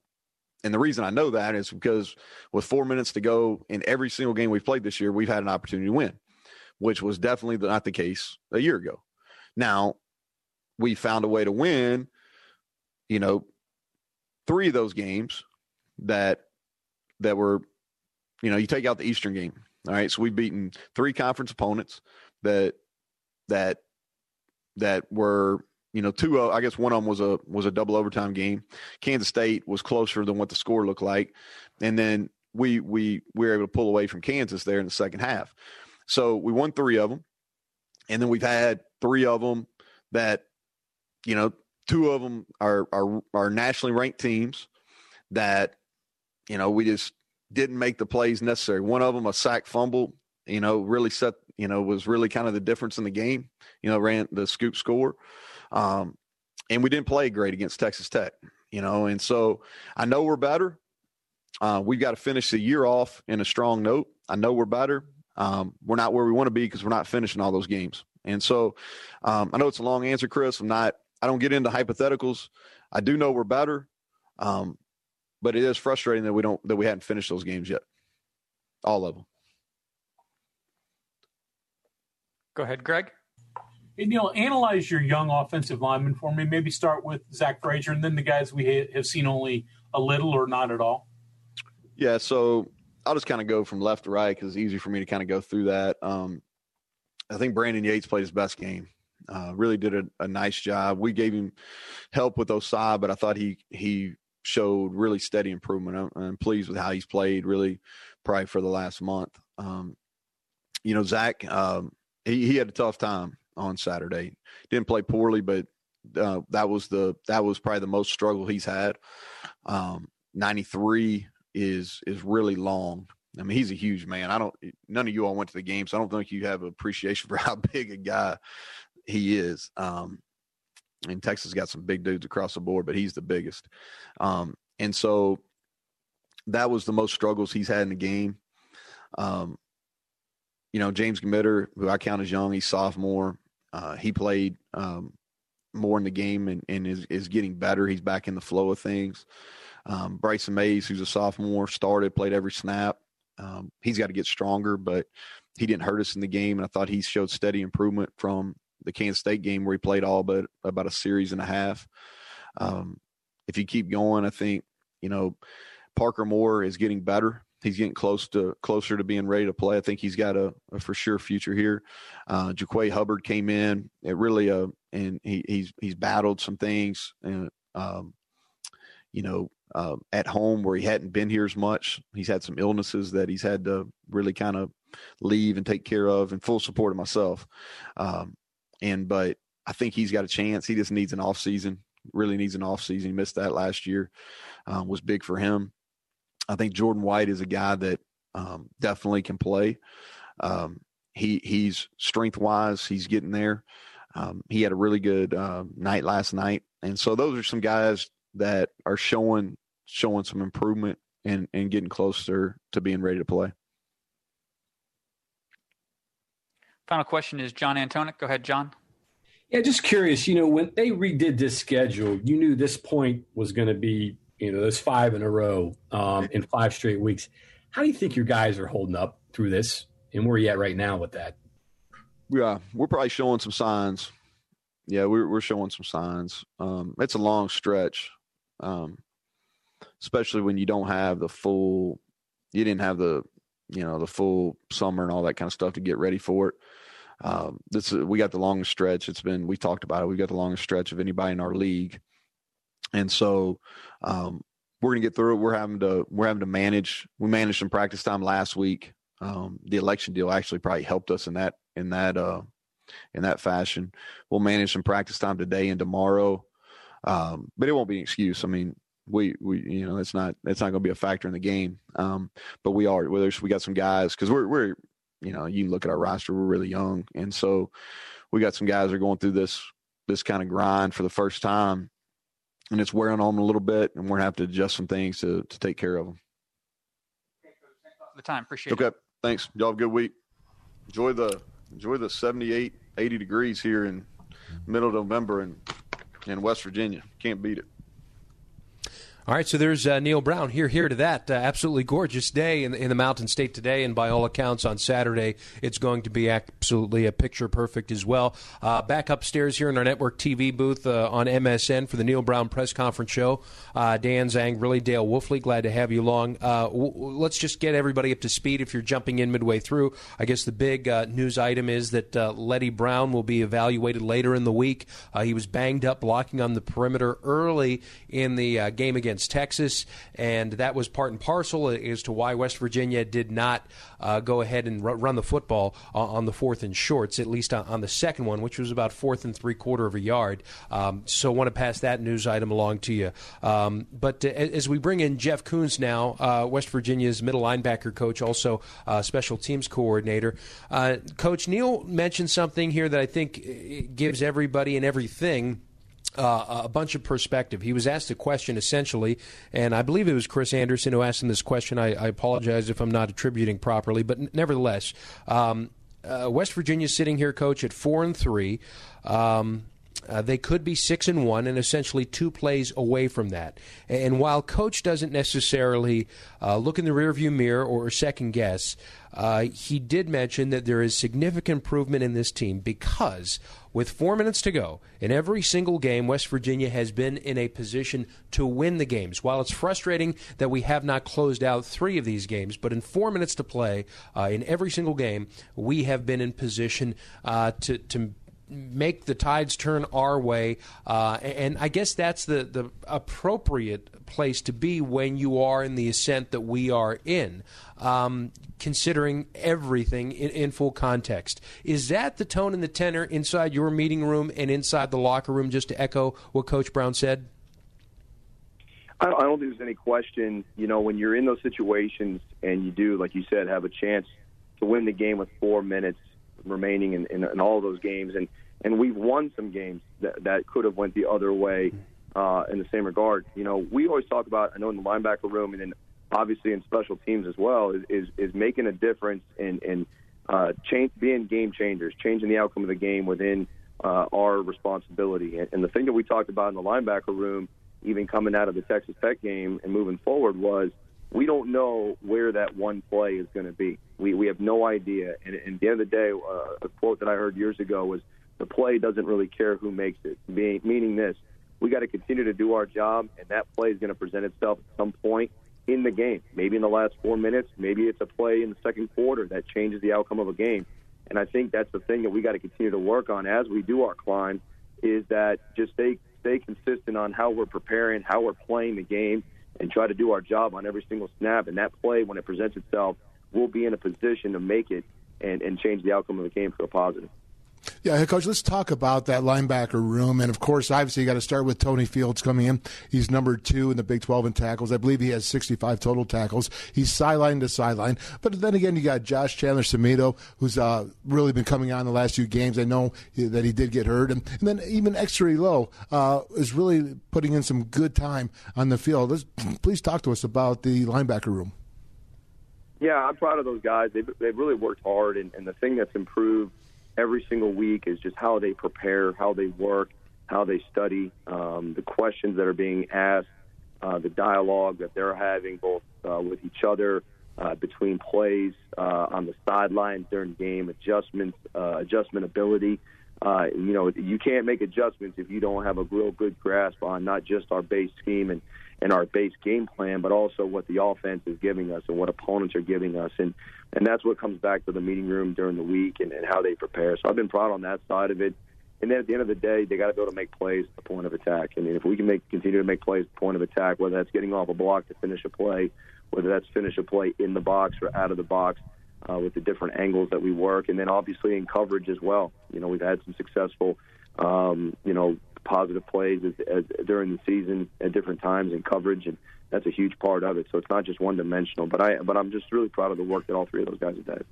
and the reason I know that is because with four minutes to go in every single game we've played this year, we've had an opportunity to win, which was definitely not the case a year ago. Now, we found a way to win, you know, three of those games that that were, you know, you take out the Eastern game. All right. So we've beaten three conference opponents that that that were you know, two. I guess one of them was a was a double overtime game. Kansas State was closer than what the score looked like, and then we we we were able to pull away from Kansas there in the second half. So we won three of them, and then we've had three of them that, you know, two of them are are are nationally ranked teams that, you know, we just didn't make the plays necessary. One of them a sack fumble, you know, really set, you know, was really kind of the difference in the game. You know, ran the scoop score. Um, and we didn't play great against Texas Tech, you know, and so I know we're better. Uh, we've got to finish the year off in a strong note. I know we're better. Um, we're not where we want to be because we're not finishing all those games. And so um, I know it's a long answer, Chris. I'm not, I don't get into hypotheticals. I do know we're better. Um, but it is frustrating that we don't, that we hadn't finished those games yet. All of them. Go ahead, Greg you know, analyze your young offensive linemen for me. Maybe start with Zach Frazier and then the guys we have seen only a little or not at all. Yeah, so I'll just kind of go from left to right because it's easy for me to kind of go through that. Um, I think Brandon Yates played his best game. Uh, really did a, a, nice job. We gave him help with Ossai, but I thought he he showed really steady improvement. I'm, I'm, pleased with how he's played. Really, probably for the last month. Um, you know, Zach, um, he, he had a tough time on Saturday. Didn't play poorly, but uh, that was the that was probably the most struggle he's had. Um, 93 is is really long. I mean, he's a huge man. I don't. None of you all went to the game, so I don't think you have appreciation for how big a guy he is. Um, and Texas got some big dudes across the board, but he's the biggest. Um, and so that was the most struggles he's had in the game. Um, you know, James Gmitter, who I count as young, he's sophomore. Uh, he played um, more in the game and, and is, is getting better. He's back in the flow of things. Um, Briason Mays, who's a sophomore, started, played every snap. Um, he's got to get stronger, but he didn't hurt us in the game. And I thought he showed steady improvement from the Kansas State game where he played all but about a series and a half. Um, if you keep going, I think, you know, Parker Moore is getting better he's getting close to closer to being ready to play. I think he's got a, a for sure future here. Uh, Jaquay Hubbard came in. It really uh, and he, he's he's battled some things and um, you know uh, at home where he hadn't been here as much. He's had some illnesses that he's had to really kind of leave and take care of, and full support of myself. Um, and but I think he's got a chance. He just needs an off season. Really needs an off season. He missed that last year. Um, was big for him. I think Jordan White is a guy that um, definitely can play. Um, he he's strength wise, he's getting there. Um, he had a really good uh, night last night, and so those are some guys that are showing showing some improvement and and getting closer to being ready to play. Final question is John Antonik. Go ahead, John. Yeah, just curious. You know, when they redid this schedule, you knew this point was going to be you know, those five in a row um, in five straight weeks. How do you think your guys are holding up through this, and where are you at right now with that? Yeah, we're probably showing some signs. Yeah, we're we're showing some signs. Um, it's a long stretch, um, especially when you don't have the full. You didn't have the, you know, the full summer and all that kind of stuff to get ready for it. Um, this we got the longest stretch. It's been we talked about it. We got the longest stretch of anybody in our league, and so um, we're gonna get through it. We're having to we're having to manage. We managed some practice time last week. Um, the election deal actually probably helped us in that in that uh, in that fashion. We'll manage some practice time today and tomorrow, um, but it won't be an excuse. I mean, we we you know it's not it's not going to be a factor in the game. Um, but we are whether we got some guys because we're we're you know you look at our roster we're really young and so we got some guys that are going through this this kind of grind for the first time and it's wearing on them a little bit and we're gonna have to adjust some things to to take care of them. The time, appreciate okay, it. thanks. Y'all have a good week. Enjoy the enjoy the 78, 80 degrees here in middle of November in in West Virginia. Can't beat it. All right, so there's uh, Neal Brown here, here to that. Uh, absolutely gorgeous day in, in the Mountain State today, and by all accounts, on Saturday it's going to be absolutely a picture perfect as well. Uh, back upstairs here in our network TV booth uh, on MSN for the Neal Brown press conference show. Uh, Dan Zangrilli Dale Wolfley, glad to have you along. Uh, w- let's just get everybody up to speed. If you're jumping in midway through, I guess the big news item is that Leddie Brown will be evaluated later in the week. he was banged up blocking on the perimeter early in the game against against Texas, and that was part and parcel as to why West Virginia did not uh, go ahead and r- run the football on the fourth and shorts, at least on, on, the second one, which was about fourth and three quarter of a yard. Um, so want to pass that news item along to you. Um, but uh, as we bring in Jeff Koonz now, uh, West Virginia's middle linebacker coach, also uh, special teams coordinator, uh, Coach Neal mentioned something here that I think uh, gives everybody and everything uh, a bunch of perspective. He was asked a question essentially, and I believe it was Chris Anderson who asked him this question. I, I apologize if I'm not attributing properly, but n- nevertheless, um, uh, West Virginia sitting here, coach, at four and three. Um, uh, they could be six and one, and essentially two plays away from that. And while coach doesn't necessarily uh, look in the rearview mirror or second guess, uh, he did mention that there is significant improvement in this team because with four minutes to go in every single game, West Virginia has been in a position to win the games. While it's frustrating that we have not closed out three of these games, but in four minutes to play uh, in every single game, we have been in position uh, to to make the tides turn our way. Uh, and I guess that's the, the appropriate place to be when you are in the ascent that we are in, um, considering everything in, in, full context. Is that the tone and the tenor inside your meeting room and inside the locker room, just to echo what Coach Brown said? I don't think there's any question. You know, when you're in those situations and you do, like you said, have a chance to win the game with four minutes remaining in, in, in all those games, and and we've won some games that, that could have went the other way uh, in the same regard. You know, we always talk about, I know in the linebacker room and then obviously in special teams as well, is is, is making a difference in in uh, change, being game changers, changing the outcome of the game within uh, our responsibility. And, and the thing that we talked about in the linebacker room, even coming out of the Texas Tech game and moving forward, was we don't know where that one play is going to be. We we have no idea. And, and at the end of the day, uh, a quote that I heard years ago was the play doesn't really care who makes it. Meaning this, we got to continue to do our job, and that play is going to present itself at some point in the game. Maybe in the last four minutes, maybe it's a play in the second quarter that changes the outcome of a game. And I think that's the thing that we got to continue to work on as we do our climb, is that just stay stay consistent on how we're preparing, how we're playing the game, and try to do our job on every single snap. And that play, when it presents itself, we'll be in a position to make it and, and change the outcome of the game for a positive. Yeah, coach, let's talk about that linebacker room. And of course, obviously, you got to start with Tony Fields coming in. He's number two in the Big 12 in tackles. I believe he has 65 total tackles. He's sideline to sideline. But then again, you got Josh Chandler Semedo, who's uh, really been coming on the last few games. I know that he did get hurt. And, and then even Exree Loe uh, is really putting in some good time on the field. Let's, please talk to us about the linebacker room. Yeah, I'm proud of those guys. They've, they've really worked hard. And, and the thing that's improved every single week is just how they prepare, how they work, how they study, um, the questions that are being asked, uh, the dialogue that they're having both uh, with each other, uh, between plays, uh, on the sidelines during game, adjustments, uh, adjustment ability. Uh, you know, you can't make adjustments if you don't have a real good grasp on not just our base scheme and and our base game plan, but also what the offense is giving us and what opponents are giving us. And and that's what comes back to the meeting room during the week and, and how they prepare. So I've been proud on that side of it. And then at the end of the day, they got to be able to make plays the point of attack. I mean, if we can make continue to make plays the point of attack, whether that's getting off a block to finish a play, whether that's finish a play in the box or out of the box, uh, with the different angles that we work, and then obviously in coverage as well. You know, we've had some successful, um, you know, positive plays as, as, during the season at different times in coverage, and that's a huge part of it. So it's not just one dimensional. But I but I'm just really proud of the work that all three of those guys have done.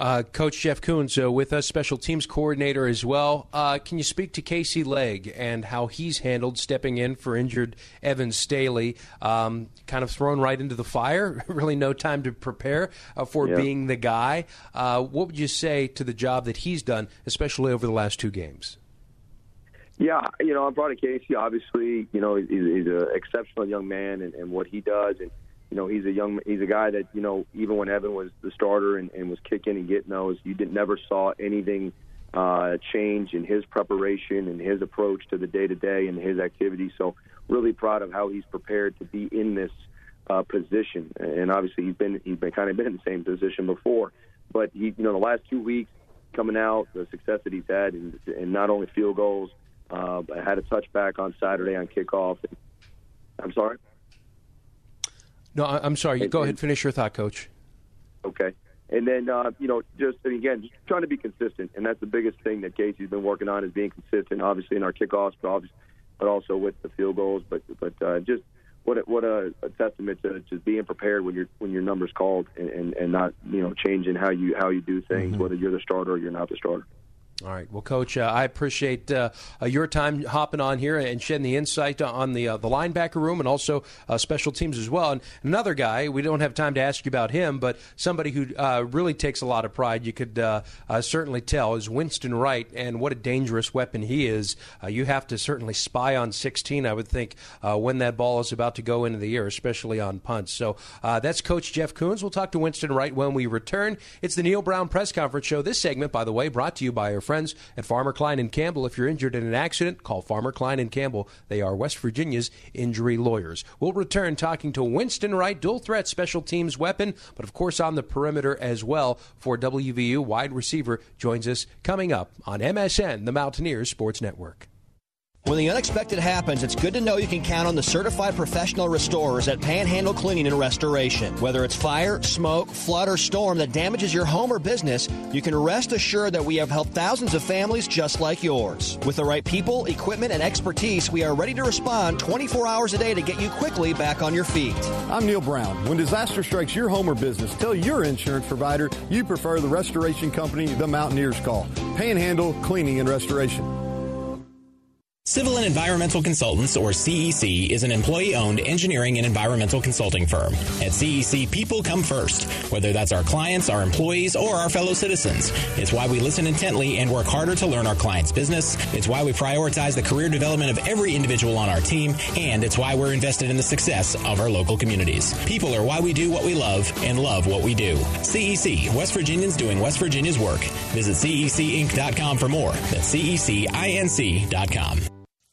Uh, Coach Jeff Koonz uh, with us, special teams coordinator as well. Uh, can you speak to Casey Legg and how he's handled stepping in for injured Evan Staley? Um, kind of thrown right into the fire, really no time to prepare uh, for Yeah. being the guy. Uh, what would you say to the job that he's done, especially over the last two games? Yeah, you know, I brought in Casey. Obviously, you know, he's, he's an exceptional young man, and, and what he does, and you know, he's a young, he's a guy that you know, even when Evan was the starter and, and was kicking and getting those, you did never saw anything uh, change in his preparation and his approach to the day to day and his activity. So, really proud of how he's prepared to be in this uh, position. And obviously, he's been he's been kind of been in the same position before, but he, you know, the last two weeks coming out, the success that he's had, and, and not only field goals. Uh, I had a touchback on Saturday on kickoff. I'm sorry. No, I'm sorry. You go ahead, finish your thought, Coach. Okay. And then, uh, you know, just and again, just trying to be consistent, and that's the biggest thing that Casey's been working on is being consistent. Obviously, in our kickoffs, but obviously, but also with the field goals. But but uh, just what a, what a, a testament to just being prepared when your when your number's called, and, and, and not you know changing how you how you do things, whether you're the starter or you're not the starter. All right. Well, Coach, uh, I appreciate uh, uh, your time hopping on here and shedding the insight on the uh, the linebacker room and also uh, special teams as well. And another guy, we don't have time to ask you about him, but somebody who uh, really takes a lot of pride, you could certainly tell, is Winston Wright. And what a dangerous weapon he is. You have to certainly spy on 16, I would think, when that ball is about to go into the air, especially on punts. So that's Coach Jeff Koonz. We'll talk to Winston Wright when we return. It's the Neal Brown Press Conference Show. This segment, by the way, brought to you by our friends at Farmer Cline and Campbell. If you're injured in an accident, call Farmer Cline and Campbell. They are West Virginia's injury lawyers. We'll return talking to Winston Wright, dual threat special teams weapon, but of course on the perimeter as well for WVU wide receiver joins us coming up on MSN, the Mountaineers Sports Network. When the unexpected happens, it's good to know you can count on the certified professional restorers at Panhandle Cleaning and Restoration. Whether it's fire, smoke, flood, or storm that damages your home or business, you can rest assured that we have helped thousands of families just like yours. With the right people, equipment, and expertise, we are ready to respond 24 hours a day to get you quickly back on your feet. I'm Neal Brown. When disaster strikes your home or business, tell your insurance provider you prefer the restoration company the Mountaineers call. Panhandle Cleaning and Restoration. Civil and Environmental Consultants, or CEC, is an employee owned engineering and environmental consulting firm. At CEC, people come first, whether that's our clients, our employees, or our fellow citizens. It's why we listen intently and work harder to learn our clients' business. It's why we prioritize the career development of every individual on our team, and it's why we're invested in the success of our local communities. People are why we do what we love and love what we do. CEC, West Virginians doing West Virginia's work. Visit cecinc.com for more. That's cecinc.com.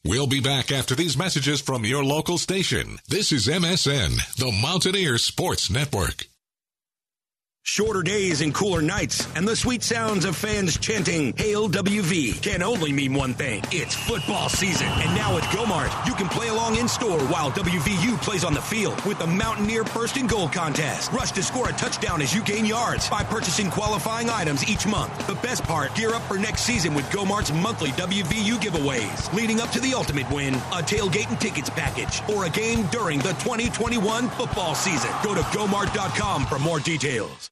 We'll be back after these messages from your local station. This is MSN, the Mountaineer Sports Network. Shorter days and cooler nights, and the sweet sounds of fans chanting Hail WV can only mean one thing. It's football season. And now with Gomart, you can play along in store while WVU plays on the field with the Mountaineer First and Goal Contest. Rush to score a touchdown as you gain yards by purchasing qualifying items each month. The best part, gear up for next season with Gomart's monthly WVU giveaways, leading up to the ultimate win, a tailgate and tickets package, or a game during the 2021 football season. Go to gomart.com for more details.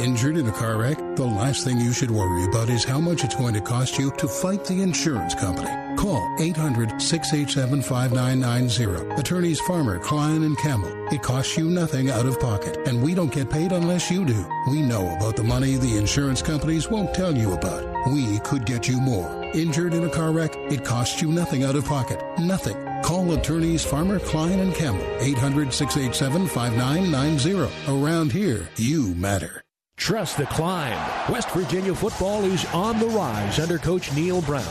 Injured in a car wreck? The last thing you should worry about is how much it's going to cost you to fight the insurance company. Call 800 687 5990. Attorneys Farmer, Cline, and Campbell. It costs you nothing out of pocket, and we don't get paid unless you do. We know about the money the insurance companies won't tell you about. We could get you more. Injured in a car wreck? It costs you nothing out of pocket. Nothing. Call attorneys Farmer, Cline, and Campbell. 800 687 5990. Around here, you matter. Trust the climb. West Virginia football is on the rise under Coach Neal Brown.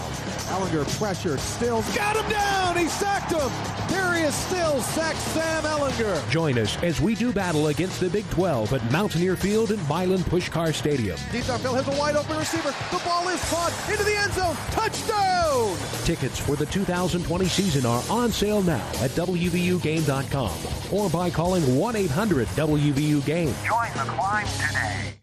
Ehlinger pressured, Stills got him down. He sacked him. Darius Stills sacks Sam Ehlinger. Join us as we do battle against the Big 12 at Mountaineer Field and Milan Puskar Stadium. Deep downfield has a wide open receiver. The ball is caught into the end zone. Touchdown! Tickets for the 2020 season are on sale now at WVUGame.com or by calling 1 800 WVU Game. Join the climb today.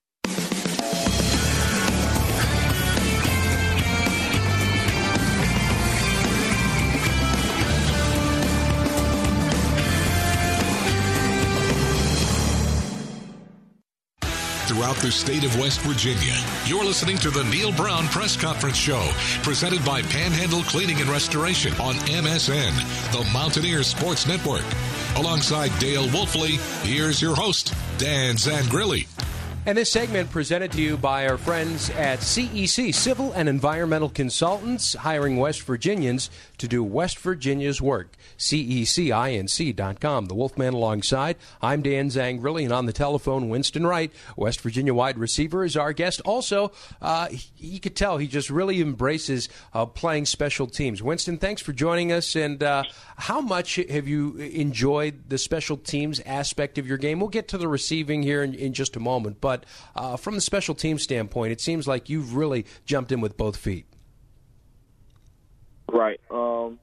Throughout the state of West Virginia. You're listening to the Neal Brown Press Conference Show, presented by Panhandle Cleaning and Restoration on MSN, the Mountaineer Sports Network. Alongside Dale Wolfley, here's your host, Dan Zangrilli. And this segment presented to you by our friends at CEC Civil and Environmental Consultants, hiring West Virginians to do West Virginia's work. CECINC.com. The Wolfman alongside. I'm Dan Zangrilli, and on the telephone, Winston Wright, West Virginia wide receiver, is our guest. Also, uh, you could tell he just really embraces uh, playing special teams. Winston, thanks for joining us. And uh, how much have you enjoyed the special teams aspect of your game? We'll get to the receiving here in, in just a moment, but uh, from the special team standpoint, it seems like you've really jumped in with both feet. Right. Um,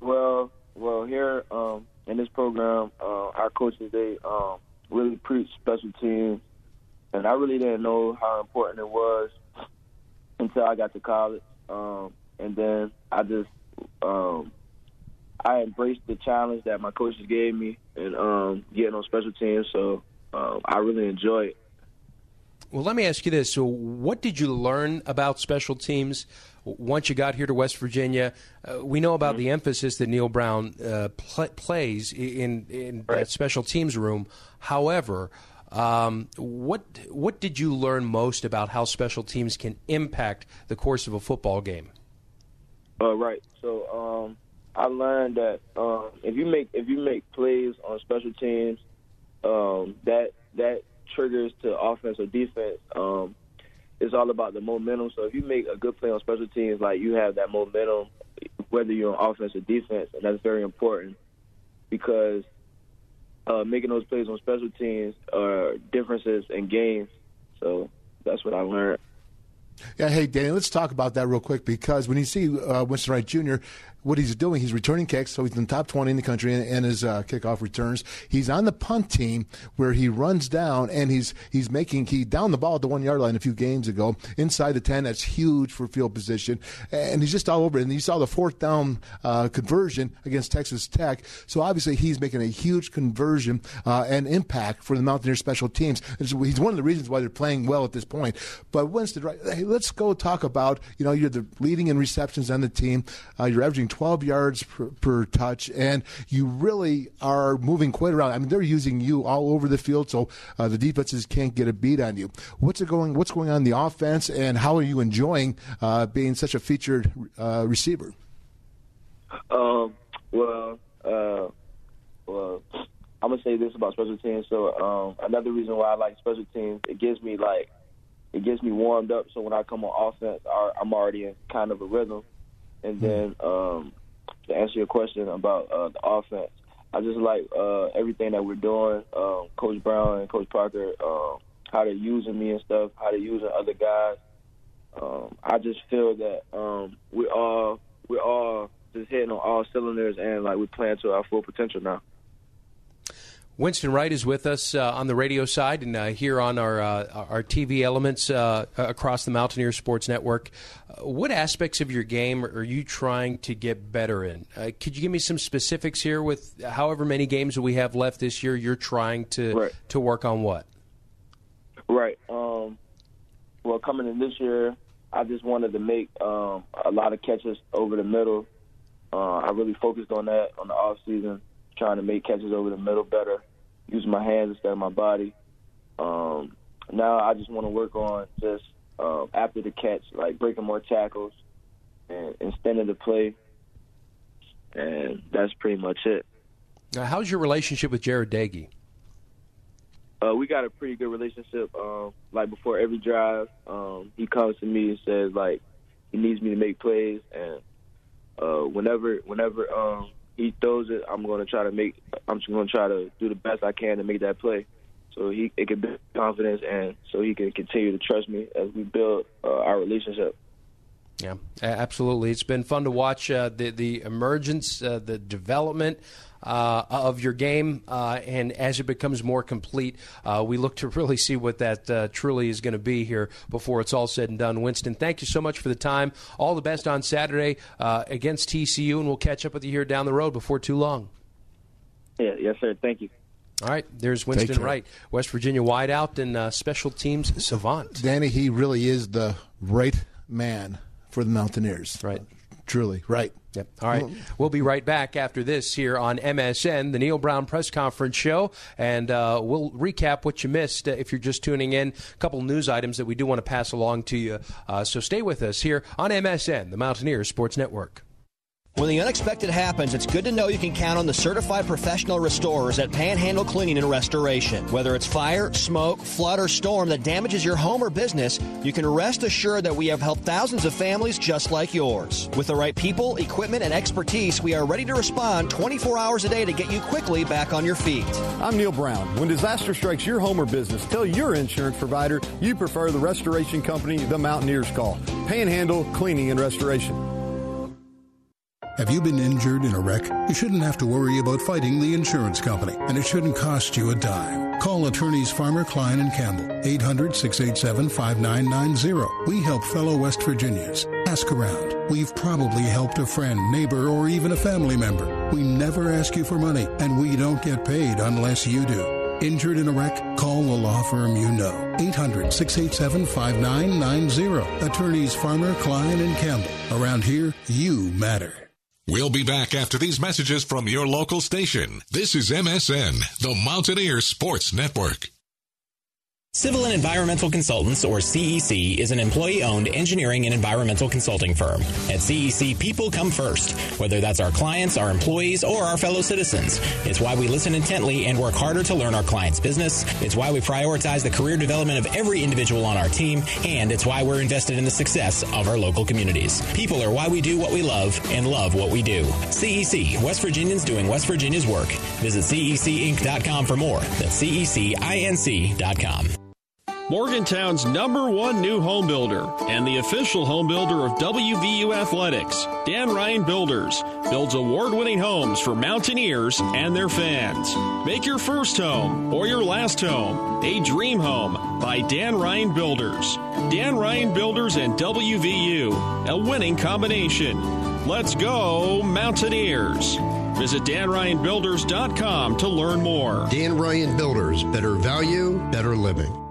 well, well, here um, in this program, uh, our coaches they um, really preach special teams, and I really didn't know how important it was until I got to college, um, and then I just um, I embraced the challenge that my coaches gave me and um, getting on special teams. So um, I really enjoy it. Well, let me ask you this: So, what did you learn about special teams once you got here to West Virginia? Uh, we know about mm-hmm. the emphasis that Neal Brown uh, pl- plays in in right. that special teams room. However, um, what what did you learn most about how special teams can impact the course of a football game? Uh, right. So um, I learned that um, if you make if you make plays on special teams, um, that that triggers to offense or defense. Um, it's all about the momentum. So if you make a good play on special teams, like you have that momentum, whether you're on offense or defense, and that's very important because uh, making those plays on special teams are differences in games. So that's what I learned. Yeah, hey, Danny, let's talk about that real quick because when you see uh, Winston Wright Jr., what he's doing, he's returning kicks, so he's in the top 20 in the country in, in his uh, kickoff returns. He's on the punt team where he runs down and he's he's making he down the ball at the one yard line a few games ago inside the 10. That's huge for field position, and he's just all over it. And you saw the fourth down uh, conversion against Texas Tech, so obviously he's making a huge conversion uh, and impact for the Mountaineer special teams. He's one of the reasons why they're playing well at this point. But Winston, right, hey, let's go talk about you know you're the leading in receptions on the team. Uh, you're averaging 12 yards per, per, touch, and you really are moving quite around. I mean, they're using you all over the field, so uh, the defenses can't get a beat on you. What's going What's going on in the offense, and how are you enjoying uh, being such a featured uh, receiver? Um, well, uh, well, I'm gonna say this about special teams. So um, another reason why I like special teams, it gives me like it gets me warmed up. So when I come on offense, I'm already in kind of a rhythm. And hmm. then um, to answer your question about uh, the offense, I just like uh, everything that we're doing. Um, Coach Brown and Coach Parker, um, how they're using me and stuff, how they're using other guys. Um, I just feel that um, we're all we're all just hitting on all cylinders and like we're playing to our full potential now. Winston Wright is with us uh, on the radio side and uh, here on our uh, our TV elements uh, across the Mountaineer Sports Network. Uh, what aspects of your game are you trying to get better in? Uh, could you give me some specifics here? With however many games we have left this year, you're trying to right. to work on what? Right. Um, well, coming in this year, I just wanted to make um, a lot of catches over the middle. I really focused on that on the off season, trying to make catches over the middle better using my hands instead of my body. Um, now I just want to work on just uh, after the catch, like breaking more tackles and, extending the play, and that's pretty much it. Now, how's your relationship with Jarret Doege? Uh, we got a pretty good relationship. Um, like before every drive, um, he comes to me and says like he needs me to make plays, and uh, whenever whenever um, he throws it, I'm going to try to make. I'm just going to try to do the best I can to make that play, so he it can build confidence and so he can continue to trust me as we build uh, our relationship. Yeah, absolutely. It's been fun to watch uh, the the emergence, uh, the development uh, of your game, uh, and as it becomes more complete, uh, we look to really see what that uh, truly is going to be here before it's all said and done. Winston, thank you so much for the time. All the best on Saturday against TCU, and we'll catch up with you here down the road before too long. Yeah, yes, sir. Thank you. All right, there's Winston Wright, West Virginia wideout and uh, special teams savant. Danny, he really is the right man for the Mountaineers. Right. Truly, right. Yep. All right. We'll be right back after this here on MSN, the Neal Brown Press Conference Show, and uh, we'll recap what you missed uh, if you're just tuning in. A couple news items that we do want to pass along to you. Uh, so stay with us here on MSN, the Mountaineers Sports Network. When the unexpected happens, it's good to know you can count on the certified professional restorers at Panhandle Cleaning and Restoration. Whether it's fire, smoke, flood, or storm that damages your home or business, you can rest assured that we have helped thousands of families just like yours. With the right people, equipment, and expertise, we are ready to respond 24 hours a day to get you quickly back on your feet. I'm Neal Brown. When disaster strikes your home or business, tell your insurance provider you prefer the restoration company the Mountaineers call Panhandle Cleaning and Restoration. Have you been injured in a wreck? You shouldn't have to worry about fighting the insurance company, and it shouldn't cost you a dime. Call attorneys Farmer, Cline, and Campbell, 800 687 5990. We help fellow West Virginians. Ask around. We've probably helped a friend, neighbor, or even a family member. We never ask you for money, and we don't get paid unless you do. Injured in a wreck? Call the law firm you know. 800 687 5990. Attorneys Farmer, Cline, and Campbell. Around here, you matter. We'll be back after these messages from your local station. This is MSN, the Mountaineer Sports Network. Civil and Environmental Consultants, or CEC, is an employee owned engineering and environmental consulting firm. At CEC, people come first, whether that's our clients, our employees, or our fellow citizens. It's why we listen intently and work harder to learn our clients' business. It's why we prioritize the career development of every individual on our team, and it's why we're invested in the success of our local communities. People are why we do what we love and love what we do. CEC, West Virginians doing West Virginia's work. Visit CECinc.com for more. That's CECINC.com. Morgantown's number one new home builder and the official home builder of WVU Athletics, Dan Ryan Builders, builds award winning homes for Mountaineers and their fans. Make your first home or your last home a dream home by Dan Ryan Builders. Dan Ryan Builders and WVU, a winning combination. Let's go, Mountaineers. Visit DanRyanBuilders.com to learn more. Dan Ryan Builders, better value, better living.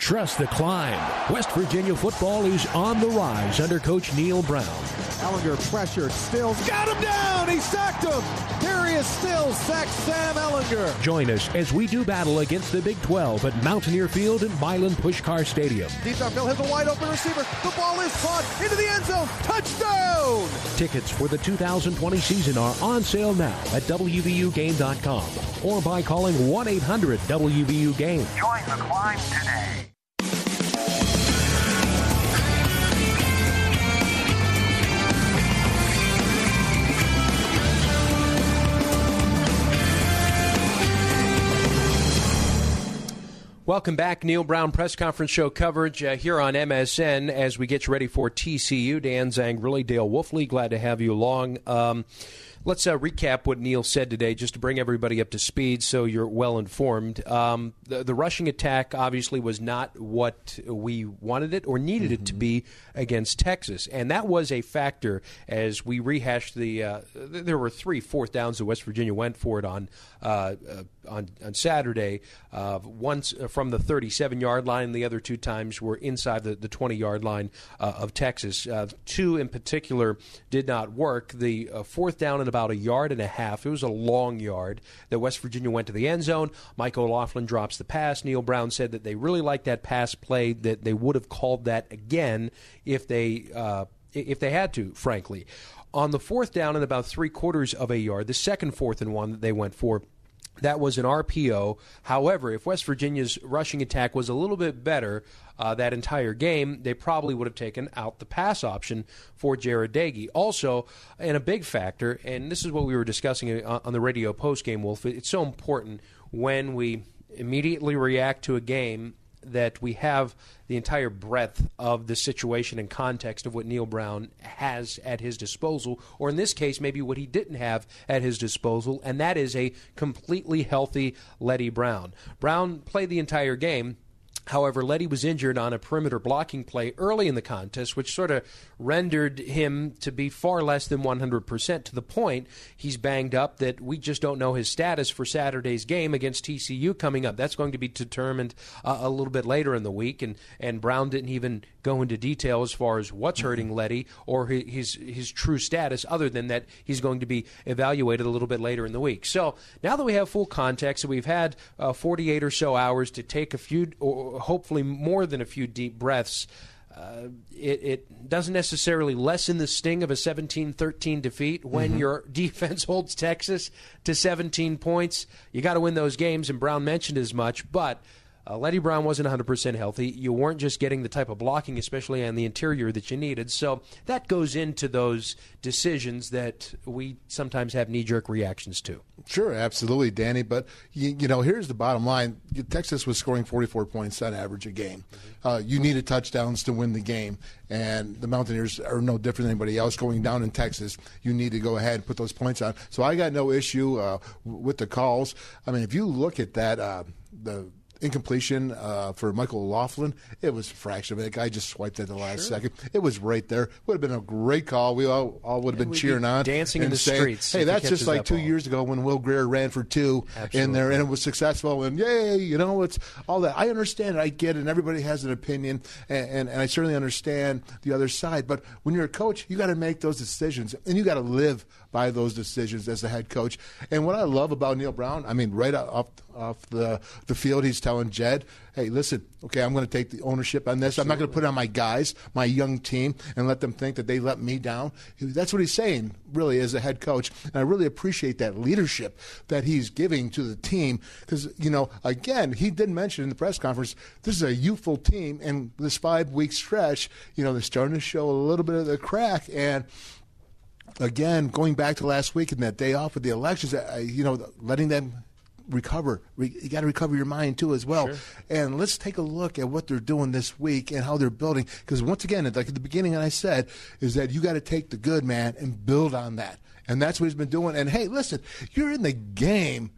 Trust the climb. West Virginia football is on the rise under Coach Neal Brown. Ehlinger pressured. Stills got him down. He sacked him. Darius Stills sacks Sam Ehlinger. Join us as we do battle against the Big 12 at Mountaineer Field and Milan Puskar Stadium. Deep downfield has a wide open receiver. The ball is caught into the end zone. Touchdown! Tickets for the 2020 season are on sale now at WVUGame.com or by calling 1 800 WVU Game. Join the climb today. Welcome back, Neal Brown press conference show coverage uh, here on MSN as we get you ready for TCU. Dan Zangrilli, Dale Wolfley, glad to have you along. Um, let's uh, recap what Neal said today, just to bring everybody up to speed, so you're well informed. Um, the, the, rushing attack obviously was not what we wanted it or needed mm-hmm. it to be against Texas, and that was a factor as we rehashed the. Uh, there were three fourth downs that West Virginia went for it on uh, uh on, on Saturday. Uh, once from the 37 yard line, the other two times were inside the, the 20 yard line uh, of Texas. two in particular did not work. The fourth down and about a yard and a half. It was a long yard that West Virginia went to the end zone. Mike O'Laughlin drops the pass. Neal Brown said that they really liked that pass play, that they would have called that again if they uh, if they had to, frankly. On the fourth down and about three quarters of a yard, the second fourth and one that they went for that was an RPO. However, if West Virginia's rushing attack was a little bit better uh, that entire game, they probably would have taken out the pass option for Jarret Doege. Also, and a big factor, and this is what we were discussing uh, on the radio post game, Wolf, it's so important when we immediately react to a game that we have the entire breadth of the situation and context of what Neal Brown has at his disposal, or in this case, maybe what he didn't have at his disposal, and that is a completely healthy Leddie Brown. Brown played the entire game. However, Leddie was injured on a perimeter blocking play early in the contest, which sort of rendered him to be far less than 100% to the point he's banged up that we just don't know his status for Saturday's game against TCU coming up. That's going to be determined uh, a little bit later in the week, and, and Brown didn't even go into detail as far as what's hurting Leddie or his, his true status, other than that he's going to be evaluated a little bit later in the week. So now that we have full context, we've had uh, 48 or so hours to take a few. Or, hopefully more than a few deep breaths. Uh, it, it, doesn't necessarily lessen the sting of a 17 13 defeat when mm-hmm. your defense holds Texas to 17 points. You got to win those games, and Brown mentioned as much, but uh, Leddie Brown wasn't 100% healthy. You weren't just getting the type of blocking, especially on the interior, that you needed. So that goes into those decisions that we sometimes have knee jerk reactions to. Sure, absolutely, Danny. But, you, you, know, here's the bottom line Texas was scoring 44 points on average a game. Mm-hmm. Uh, you needed touchdowns to win the game. And the Mountaineers are no different than anybody else going down in Texas. You need to go ahead and put those points on. So I got no issue uh, with the calls. I mean, if you look at that, uh, the incompletion uh, for Michael Laughlin. It was a fraction of it. Guy just swiped it at the last sure. second. It was right there. Would have been a great call. We all, all would have been cheering be on, dancing in the saying, streets. Hey, that's just like two ball. years ago when Will Grier ran for two Absolutely. in there, and it was successful. And yay, you know, it's all that. I understand it. I get it. And everybody has an opinion, and, and, and I certainly understand the other side. But when you're a coach, you got to make those decisions, and you got to live by those decisions as the head coach. And what I love about Neal Brown, I mean, right off off the the field, he's telling Jed, "Hey, listen, okay, I'm going to take the ownership on this. Absolutely. I'm not going to put it on my guys, my young team, and let them think that they let me down." That's what he's saying, really, as a head coach. And I really appreciate that leadership that he's giving to the team because, you know, again, he did mention in the press conference, this is a youthful team, and this five week stretch, you know, they're starting to show a little bit of the crack and again, going back to last week and that day off with the elections, you know, letting them recover. you got to recover your mind too as well. Sure. And let's take a look at what they're doing this week and how they're building. Because once again, like at the beginning, and I said, is that you got to take the good man and build on that. And that's what he's been doing. And hey, listen, you're in the game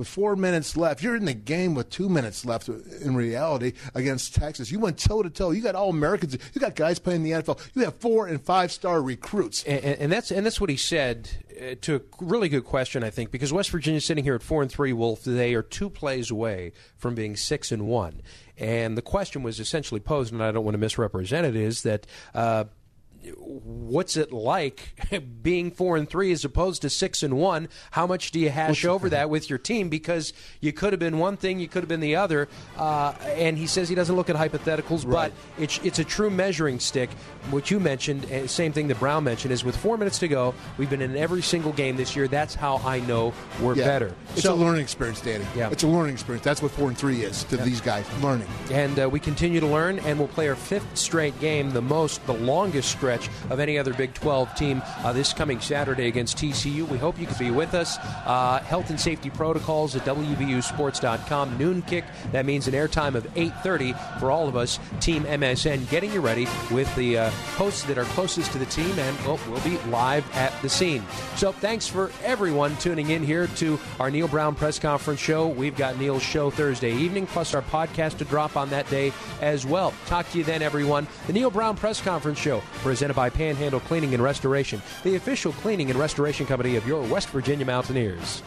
with four minutes left. You're in the game with two minutes left in reality against Texas. You went toe to toe. You got all Americans. You got guys playing in the NFL. You have four and five star recruits. And, and, that's and that's what he said uh, to a really good question, I think, because West Virginia's sitting here at four and three. Wolf, they are two plays away from being six and one. And the question was essentially posed, and I don't want to misrepresent it, is that. Uh, what's it like being four and three as opposed to six and one? How much do you hash over that with your team? Because you could have been one thing, you could have been the other. Uh, and he says he doesn't look at hypotheticals, right. but it's it's a true measuring stick. What you mentioned, uh, same thing that Brown mentioned, is with four minutes to go, we've been in every single game this year. That's how I know we're yeah. better. It's so, a learning experience, Danny. Yeah, it's a learning experience. That's what four and three is to yeah. these guys, learning. And uh, we continue to learn, and we'll play our fifth straight game, the most, the longest stretch of any other Big 12 team uh, this coming Saturday against TCU. We hope you can be with us. Uh, health and safety protocols at WVUSports.com. Noon kick. That means an airtime of 8:30 for all of us. Team MSN getting you ready with the uh, hosts that are closest to the team, and well, we'll be live at the scene. So thanks for everyone tuning in here to our Neal Brown press conference show. We've got Neal's show Thursday evening, plus our podcast to drop on that day as well. Talk to you then, everyone. The Neal Brown press conference show presented by Panhandle Cleaning and Restoration, the official cleaning and restoration company of your West Virginia Mountaineers.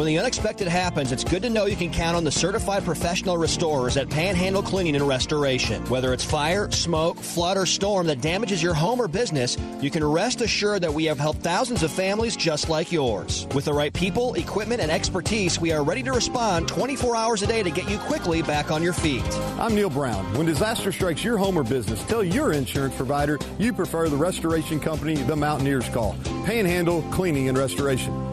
When the unexpected happens, it's good to know you can count on the certified professional restorers at Panhandle Cleaning and Restoration. Whether it's fire, smoke, flood, or storm that damages your home or business, you can rest assured that we have helped thousands of families just like yours. With the right people, equipment, and expertise, we are ready to respond 24 hours a day to get you quickly back on your feet. I'm Neal Brown. When disaster strikes your home or business, tell your insurance provider you prefer the restoration company the Mountaineers call Panhandle Cleaning and Restoration.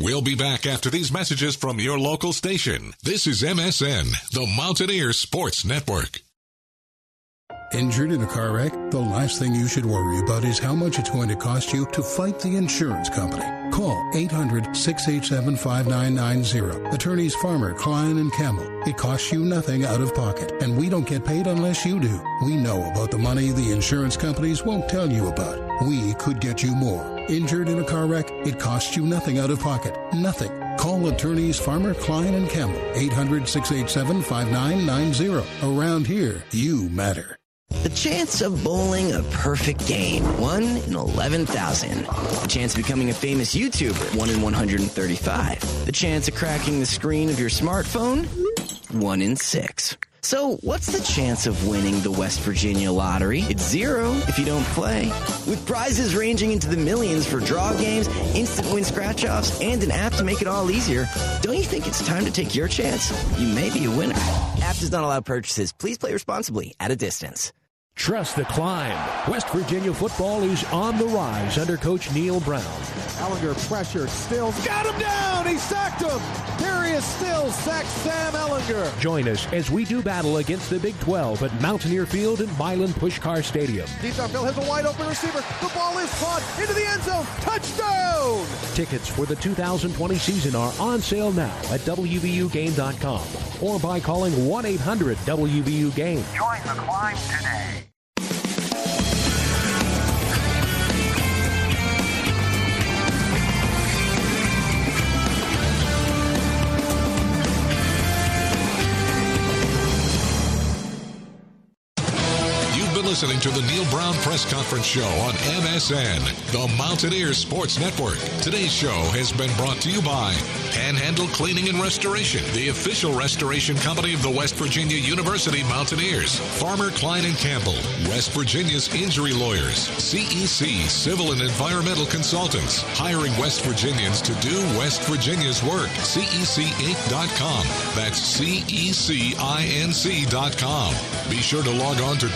We'll be back after these messages from your local station. This is MSN, the Mountaineer Sports Network. Injured in a car wreck? The last thing you should worry about is how much it's going to cost you to fight the insurance company. Call 800 687 5990. Attorneys Farmer, Cline, and Campbell. It costs you nothing out of pocket, and we don't get paid unless you do. We know about the money the insurance companies won't tell you about. We could get you more. Injured in a car wreck? It costs you nothing out of pocket. Nothing. Call attorneys Farmer, Cline, and Campbell, 800 687 5990. Around here, you matter. The chance of bowling a perfect game, 1 in 11,000. The chance of becoming a famous YouTuber, 1 in 135. The chance of cracking the screen of your smartphone, 1 in 6. So, what's the chance of winning the West Virginia lottery? It's zero if you don't play. With prizes ranging into the millions for draw games, instant win scratch offs, and an app to make it all easier, don't you think it's time to take your chance? You may be a winner. App does not allow purchases. Please play responsibly at a distance. Trust the climb. West Virginia football is on the rise under Coach Neal Brown. Ehlinger pressured. Stills got him down. He sacked him. Darius Stills sacks Sam Ehlinger. Join us as we do battle against the Big 12 at Mountaineer Field and Milan Puskar Stadium. Deep downfield has a wide open receiver. The ball is caught into the end zone. Touchdown! Tickets for the 2020 season are on sale now at WVUGame.com or by calling 1 800 WVU Game. Join the climb today. Listening to the Neal Brown Press Conference Show on MSN, the Mountaineers Sports Network. Today's show has been brought to you by Panhandle Cleaning and Restoration, the official restoration company of the West Virginia University Mountaineers, Farmer Cline and Campbell, West Virginia's injury lawyers, CEC Civil and Environmental Consultants, hiring West Virginians to do West Virginia's work. CECinc.com. That's CECINC.com. Be sure to log on to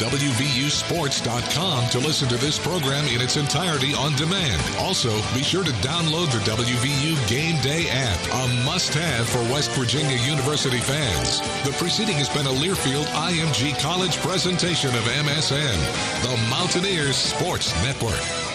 WVUsports.com to listen to this program in its entirety on demand. Also, be sure to download the WVU Game Day app, a must have for West Virginia University fans. The preceding has been a Learfield IMG College presentation of MSN, the Mountaineers Sports Network.